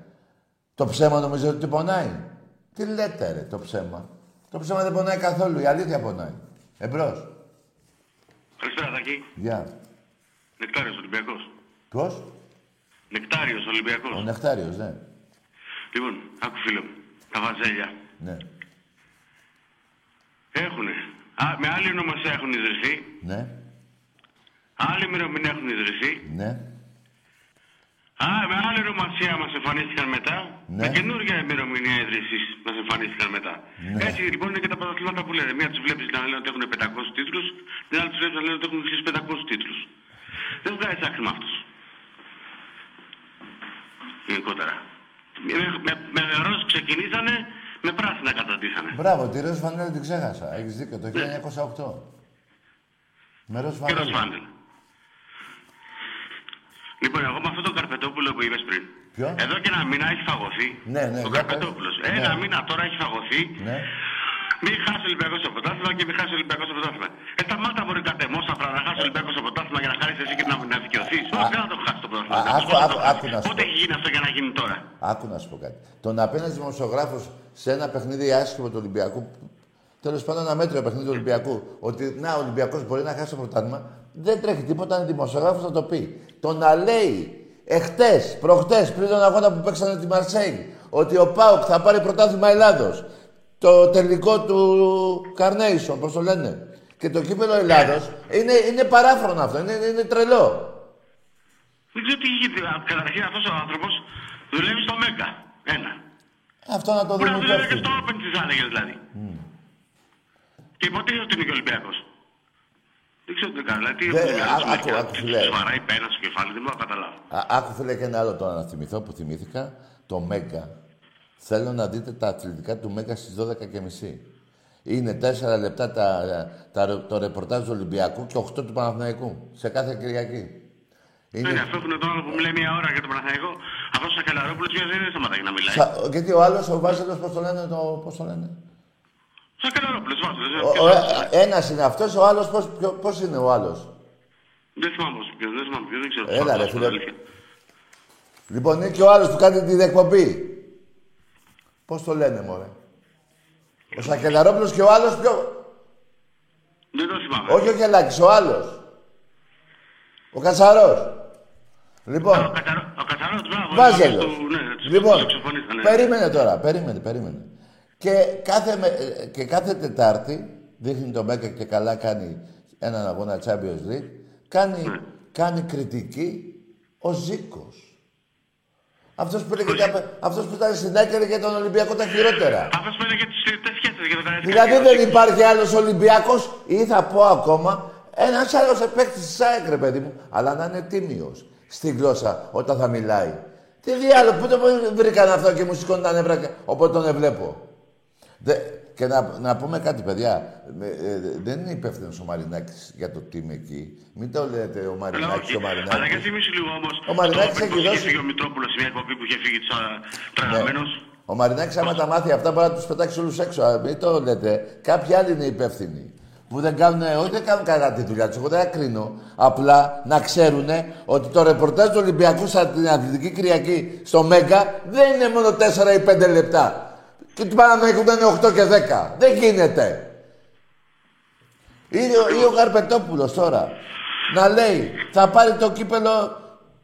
Το ψέμα νομίζω ότι πονάει. Τι λέτε ρε το ψέμα; Το ψέμα δεν πονάει καθόλου. Η αλήθεια πονάει. Εμπρός. Καλησπέρα, Τάκη. Γεια. Νεκτάριος Ολυμπιακός. Ποιος; Νεκτάριος Ολυμπιακός. Ο Νεκτάριος, ναι. Λοιπόν, άκου φίλο μου. Τα βαζέλια Ναι. έχουνε. Α, με άλλη ονομασία έχουν ιδρυθεί. Ναι. Άλλη ημερομηνία έχουν ιδρυθεί. Ναι. Α, με άλλη ονομασία μας εμφανίστηκαν μετά. Ναι. Με καινούργια ημερομηνία ίδρυσης μας εμφανίστηκαν μετά. Ναι. Έτσι λοιπόν είναι και τα πρωταθλήματα που λένε. Μία τους βλέπεις να λένε ότι έχουν 500 τίτλους, την άλλη τους βλέπεις να λένε ότι έχουν 1500 τίτλους. Δεν βγάζει άκρη με αυτούς. Γενικότερα. Με, με, με ροζ ξεκινήσανε, με πράσινα καταντήσανε. Μπράβο, τη ροζ φανέλα την ξέχασα. Έχεις δίκιο, το 1908. Με ροζ Και ροζ φανέλα. Φάντελ. Λοιπόν, εγώ με αυτόν τον Καρπετόπουλο που είπες πριν. Ποιο; Εδώ και ένα μήνα έχει φαγωθεί. Ναι, ναι, Ο για Καρπετόπουλος. πες. Ένα Ναι. μήνα τώρα έχει φαγωθεί. Ναι. Μην χάσει ο Ολυμπιακό το πρωτάθλημα και μην χάσει ο Ολυμπιακό το πρωτάθλημα. Ε, σταμάτα μπορεί κάτι μόσα να χάσει ο Ολυμπιακό το πρωτάθλημα για να χάσεις εσύ και να, να δικαιωθείς. Όχι, δεν θα το χάσεις το πρωτάθλημα. Α, άκου, άκου, άκου να σου Πότε πω. έχει γίνει αυτό για να γίνει τώρα; Άκου να σου πω κάτι. Το να πει ένα δημοσιογράφος σε ένα παιχνίδι άσχημο του Ολυμπιακού, τέλος πάντων ένα μέτριο παιχνίδι του Ολυμπιακού, ότι να ο Ολυμπιακός μπορεί να χάσει το πρωτάθλημα, δεν τρέχει τίποτα αν δημοσιογράφος να το πει. Το να λέει εχθές, προχτές, πριν τον αγώνα που παίξανε τη Μαρσέη, ότι ο Πάουκ θα πάρει πρωτάθλημα Ελλάδος. Το τελικό του Carnation, πώς το λένε. Και το κύπελο Ελλάδος είναι, είναι παράφρονο αυτό, είναι, είναι τρελό. Δεν ξέρω τι γίνεται. Καταρχήν αυτός ο άνθρωπος δουλεύει στο Μέγκα. Ένα. Αυτό να το Μπορεί δούμε να και δουλεύει και αυτοί. στο Open της Άλεγε δηλαδή. Και υποτίθεται ότι είναι και Ολυμπιακός. Δεν ξέρω τι κάνει. Δηλαδή, τι Δεν- έχουν μυαλό τους άκου, μερικά. άκου, Τι φίλε. τους βαράει πένας στο κεφάλι, δεν μπορώ να καταλάβω. Α, άκου φίλε και ένα άλλο τώρα να θυμηθώ που θυμήθηκα. Το Μέγκα. Θέλω να δείτε τα αθλητικά του Μέγκα στις 12.30. Είναι 4 λεπτά τα, τα, το ρεπορτάζ του Ολυμπιακού και 8 του Παναθηναϊκού. Σε κάθε Κυριακή. Είναι... Ναι, αυτό που είναι τώρα που μιλάει μια ώρα για τον Παναθηναϊκό, αυτός ο Σακελαρόπουλο δεν σταματάει να μιλάει. Σα- γιατί ο άλλος, ο Βάζελος, πώς το λένε, το, πώς το λένε; Σακελαρόπουλο, Ο, ο, ε, ένας είναι αυτός, ο άλλος πώς, ποιο- πώς είναι ο άλλος; Δεν θυμάμαι ποιος, δεν θυμάμαι ποιος, δεν ξέρω. Έλα, ρε, Αλήθεια. φίλε. Λοιπόν, είναι και ο άλλος που κάνει την εκπομπή. Πώς το λένε, μωρέ; Ο Σακελαρόπουλος και ο άλλος πιο... Δεν το θυμάμαι. Όχι ο Κελάκης, ο άλλος. Ο Κατσαρός. Λοιπόν, Ο Κατσαρό- Ο Κατσαρός, μπράβο. Βάζελος. του- Ναι, τους Λοιπόν, εξαφανίσανε. περίμενε τώρα, περίμενε, περίμενε. Και κάθε, με- ε, και κάθε Τετάρτη, δείχνει το Μέκα και καλά κάνει έναν αγώνα Champions League, κάνει, Ναι. κάνει κριτική ο Ζήκος. Αυτός που, έλεγε τα- αυτός που ήταν στην Άκρη για τον Ολυμπιακό τα χειρότερα. Αυτός που είναι για τις τις σχέσεις για το Καραϊσκάκι. Δηλαδή δεν υπάρχει άλλος Ολυμπιακός ή θα πω ακόμα ένας άλλος παίκτης της ΑΕΚ, ρε παιδί μου, αλλά να είναι τίμιος στη γλώσσα όταν θα μιλάει. Τι διάλογο, πού το βρήκαν αυτό και μου σηκώνει τα νεύρα και- όποτε τον εβλέπω. Δε, και να, να πούμε κάτι, παιδιά. Ε, ε, δεν είναι υπεύθυνος ο Μαρινάκης για το τι είμαι εκεί. Μην το λέτε ο Αλλά Μαρινάκης όχι. ο Αλλά για Μαρινάκη. θυμίσου λίγο όμως. Ο Μαρινάκης το έχει πώς είχε δώσει- φύγει ο Μητρόπουλος σε μια εκπομπή που είχε φύγει τους Ναι. τραγαμένους. Ο Μαρινάκης, άμα τα μάθει αυτά, μπορεί να τους πετάξει όλους έξω. Α, Μην το λέτε. Κάποιοι άλλοι είναι υπεύθυνοι. Που δεν κάνουν, όχι δεν κάνουν καλά τη δουλειά τους. Εγώ δεν τα κρίνω. Απλά να ξέρουν ότι το ρεπορτάζ του Ολυμπιακού στην Αθλητική Κυριακή στο Μέγκα δεν είναι μόνο 4 ή 5 λεπτά. Και του Παναμαϊκού ήταν 8 και 10. Δεν γίνεται. Ή, ο- ή ο Καρπετόπουλος τώρα να λέει θα πάρει το κύπελο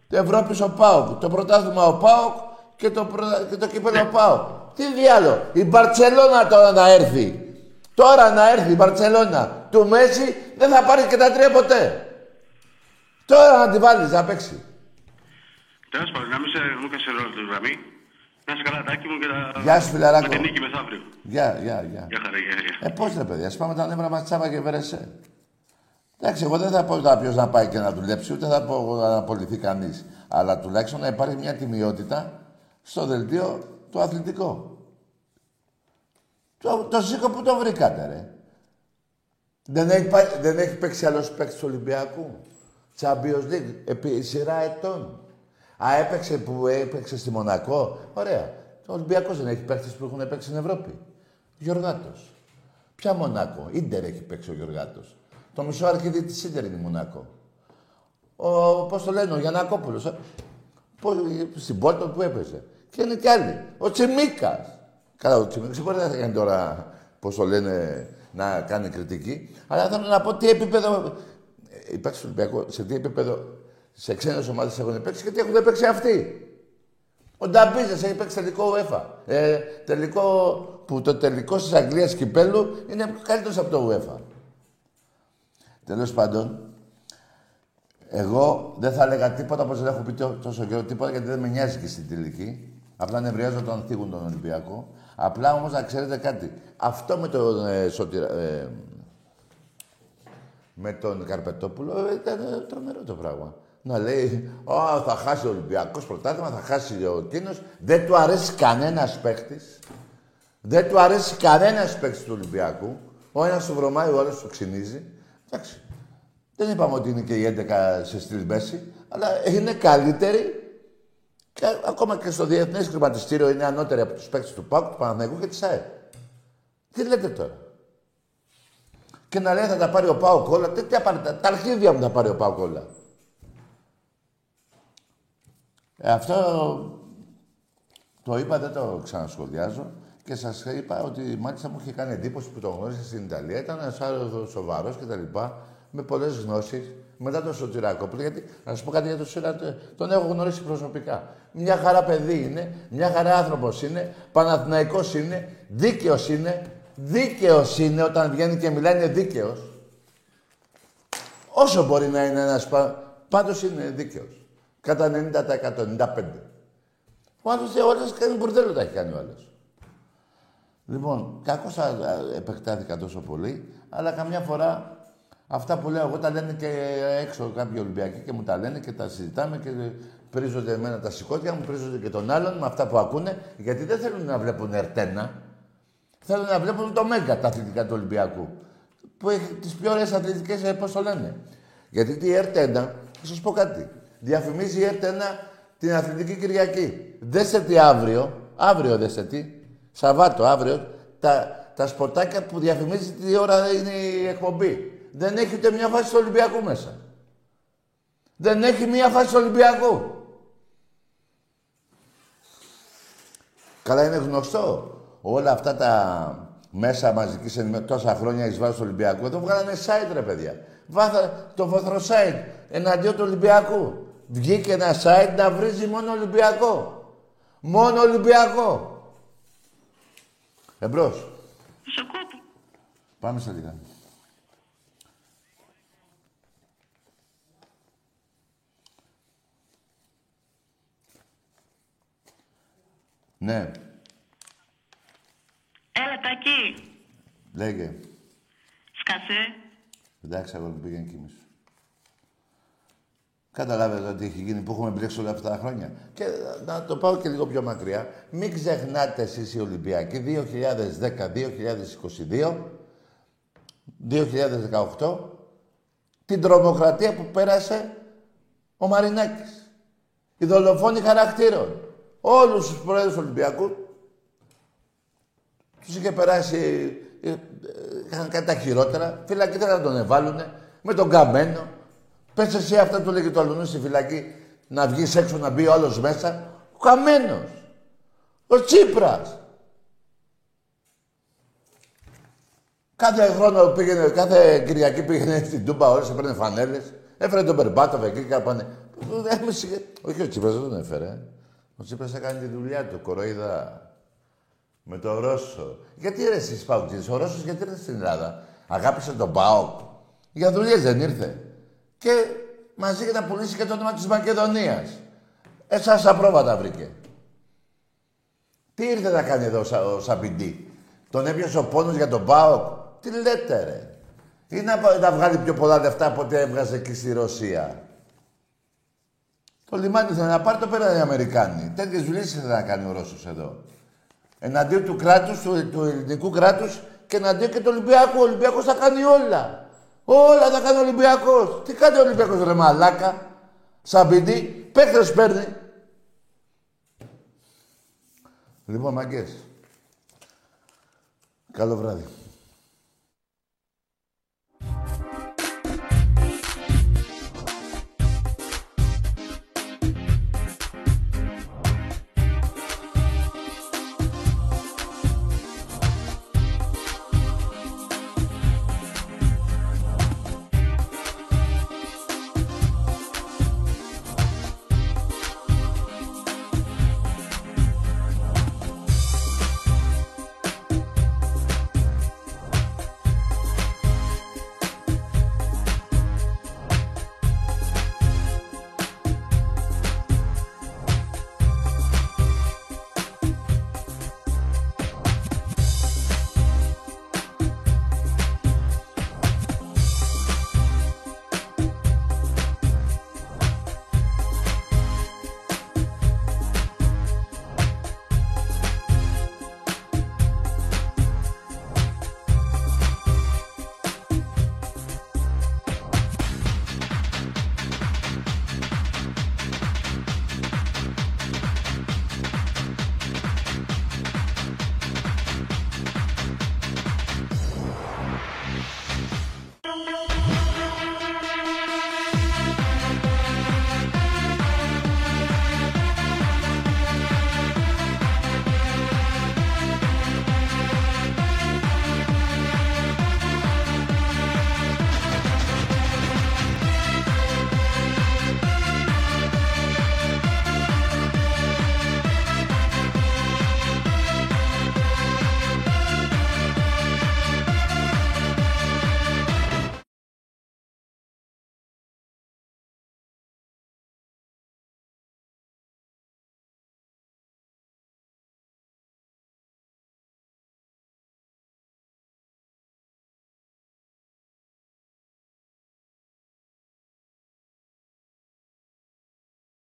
Ευρώπης ο ΠΑΟΚ, το πρωτάθλημα ο ΠΑΟΚ και το, προ- και το κύπελο ο ΠΑΟΚ. Τι διάλο, η Μπαρτσελώνα τώρα να έρθει. Τώρα να έρθει η Μπαρτσελώνα του Μέση δεν θα πάρει και τα τρία ποτέ. Τώρα να τη βάλεις να παίξει. Τέλος πάντων, να μην σε μου σε ρόλο του γραμμή. Να είσαι καλά, τάκι μου και τα... Γεια σου, φιλαράκο. Με την νίκη μεθαύριο. Γεια, γεια, γεια. Γεια χαρά, γεια, γεια. Ε, πώς ρε παιδιά, σπάμε τα νεύρα μας τσάβα και βερεσέ. Εντάξει, εγώ δεν θα πω τώρα ποιος να πάει και να δουλέψει, ούτε θα πω να απολυθεί κανείς. Αλλά τουλάχιστον να υπάρχει μια τιμιότητα στο δελτίο το αθλητικό. Το, το Ζήκο που το βρήκατε, ρε. Δεν έχει, πάει- δεν έχει παίξει άλλος παίκτης του Ολυμπιακού. Champions League, επί σειρά ετών. Α, έπαιξε που έπαιξε στη Μονακό. Ωραία. Ο Ολυμπιακός δεν έχει παίκτες που έχουν παίξει στην Ευρώπη. Γιωργάτος. Ποια Μονάκο. Ίντερ έχει παίξει ο Γιωργάτος. Το μισό αρχίδι της Ίντερ είναι η Μονάκο. Ο, πώς το λένε, ο Γιαννακόπουλος. ε. Πώς, στην Πόρτο που έπαιζε. Και είναι κι άλλοι. Ο Τσιμίκας. Καλά, ο Τσιμίκας δεν μπορεί να κάνει τώρα, πώς το λένε, να κάνει κριτική. Αλλά θέλω να πω τι επίπεδο... ε, Υπάρχει στο Ολυμπιακό, σε τι επίπεδο σε ξένες ομάδες έχουν παίξει και τι έχουν παίξει αυτοί. Ο Νταμπίζες έχει παίξει τελικό UEFA. Ε, τελικό, που το τελικό της Αγγλίας κυπέλου είναι καλύτερος από το UEFA. Τέλος πάντων, εγώ δεν θα έλεγα τίποτα όπως δεν έχω πει τό- τόσο καιρό τίποτα γιατί δεν με νοιάζει και στην τελική. Απλά νευριάζω όταν θίγουν τον Ολυμπιακό. Απλά όμως να ξέρετε κάτι. Αυτό με τον ε, Σωτηρα- ε, με τον Καρπετόπουλο ε, ήταν ε, τρομερό το πράγμα. Να λέει, Α, θα χάσει ο Ολυμπιακός πρωτάθλημα, θα χάσει ο εκείνος. Δεν του αρέσει κανένας παίχτης. Δεν του αρέσει κανένας παίχτης του Ολυμπιακού. Ο ένας του βρωμάει, ο άλλος του ξυνίζει. Εντάξει. Δεν είπαμε ότι είναι και οι 11 σε στυλ μέση, αλλά είναι καλύτεροι και ακόμα και στο διεθνές χρηματιστήριο είναι ανώτεροι από τους παίκτες του ΠΑΚ, του Παναθηναϊκού και της ΑΕΠ. Τι λέτε τώρα; Και να λέει θα τα πάρει ο Πάο Κόλλα. Τέτοια πάρει, τα, τα αρχίδια μου τα πάρει ο Πάο Κόλλα. Αυτό το είπα, δεν το ξανασχολιάζω. Και σας είπα ότι μάλιστα μου είχε κάνει εντύπωση που το γνώρισε στην Ιταλία. Ήταν ένας άλλο σοβαρός κτλ. Με πολλές γνώσεις. Μετά τον Σωτηράκοπουλο, γιατί να σας πω κάτι για τον Σωτηράκοπουλο, τον έχω γνωρίσει προσωπικά. Μια χαρά παιδί είναι, μια χαρά άνθρωπος είναι, Παναθηναϊκός είναι, δίκαιος είναι. Δίκαιος είναι όταν βγαίνει και μιλάει, είναι δίκαιος. Όσο μπορεί να είναι ένας πάντως είναι δίκαιος. Κατά 90%, 95%. Ο άλλος όλε κάνει μπουρδέλο τα έχει κάνει ο άλλος. Λοιπόν, κακώς επεκτάθηκα τόσο πολύ, αλλά καμιά φορά αυτά που λέω εγώ τα λένε και έξω κάποιοι Ολυμπιακοί και μου τα λένε και τα συζητάμε και πρίζονται εμένα τα σηκώτια μου, πρίζονται και τον άλλον με αυτά που ακούνε, γιατί δεν θέλουν να βλέπουν ερτένα. Θέλουν να βλέπουν το Μέγκα τα αθλητικά του Ολυμπιακού. Που έχει τις πιο ωραίες αθλητικές, ε, πώς το λένε. Γιατί η ερτένα, θα σας πω κάτι. Διαφημίζει η ερτένα την αθλητική Κυριακή. Δέστε τι αύριο, αύριο δέστε τι, Σαββάτο, αύριο, τα, τα σποτάκια που διαφημίζει τι ώρα είναι η εκπομπή. Δεν έχει ούτε μια φάση του Ολυμπιακού μέσα. Δεν έχει μια φάση του Ολυμπιακού. Καλά είναι γνωστό. Όλα αυτά τα μέσα μαζικής ενημέρωσης τόσα χρόνια εις βάρος του Ολυμπιακού. Εδώ βγάλανε site ρε παιδιά. Βάθα το βοθρο site εναντίον του Ολυμπιακού. Βγήκε ένα site να βρίζει μόνο Ολυμπιακό. Μόνο Ολυμπιακό. Εμπρός. Σε κόπο. Πάμε σε λίγα. Ναι. Έλα, Τάκη. Λέγε. Σκασέ. Εντάξει, αγόρι μου, πήγαινε κοιμήσου. Καταλάβετε ότι έχει γίνει που έχουμε μπλέξει όλα αυτά τα χρόνια. Και να το πάω και λίγο πιο μακριά. Μην ξεχνάτε εσείς οι Ολυμπιακοί 2010, 2022, 2018 την τρομοκρατία που πέρασε ο Μαρινάκης. Οι δολοφόνοι χαρακτήρων. Όλους τους πρόεδρους του Ολυμπιακού τους είχε περάσει, ε, ε, είχαν κάτι τα χειρότερα. Φυλακή θέλουν να τον εβάλουνε με τον καμένο. Πες εσύ αυτά του λέγει το αλουνού στη φυλακή να βγεις έξω να μπει ο άλλος μέσα. Ο καμένος. Ο Τσίπρας. Κάθε χρόνο πήγαινε, κάθε Κυριακή πήγαινε στην Τούμπα, όλες έπαιρνε φανέλες. Έφερε τον Περμπάτοβ εκεί κάπανε. Όχι ο Τσίπρας δεν τον έφερε. Ο Τσίπρας έκανε τη δουλειά του, κοροϊδά. Με τον Ρώσο. Γιατί ρε εσείς Παουκτζίδες, ο Ρώσος γιατί ήρθε στην Ελλάδα. Αγάπησε τον Πάοκ. Για δουλειές δεν ήρθε. Και μαζί για να πουλήσει και το όνομα της Μακεδονίας. Εσάς απρόβατα βρήκε. Τι ήρθε να κάνει εδώ ο Σαμπιντή. Τον έπιασε ο πόνος για τον Πάοκ. Τι λέτε ρε; Ή να, να βγάλει πιο πολλά λεφτά από ό,τι έβγαζε εκεί στη Ρωσία; Το λιμάνι ήθελε να πάρει, το πέρανε οι Αμερικάνοι. Τέτοιες δουλειές ήθελε να κάνει ο Ρώσος εδώ. Εναντίον του κράτους, του, του ελληνικού κράτους και εναντίον και του Ολυμπιακού. Ο Ολυμπιακός θα κάνει όλα. Όλα θα κάνει ο Ολυμπιακός. Τι κάνει ο Ολυμπιακός, ρε Μαλάκα. Σαμπιντή, παίχτε παίρνει. Λοιπόν, μαγκές. Καλό βράδυ.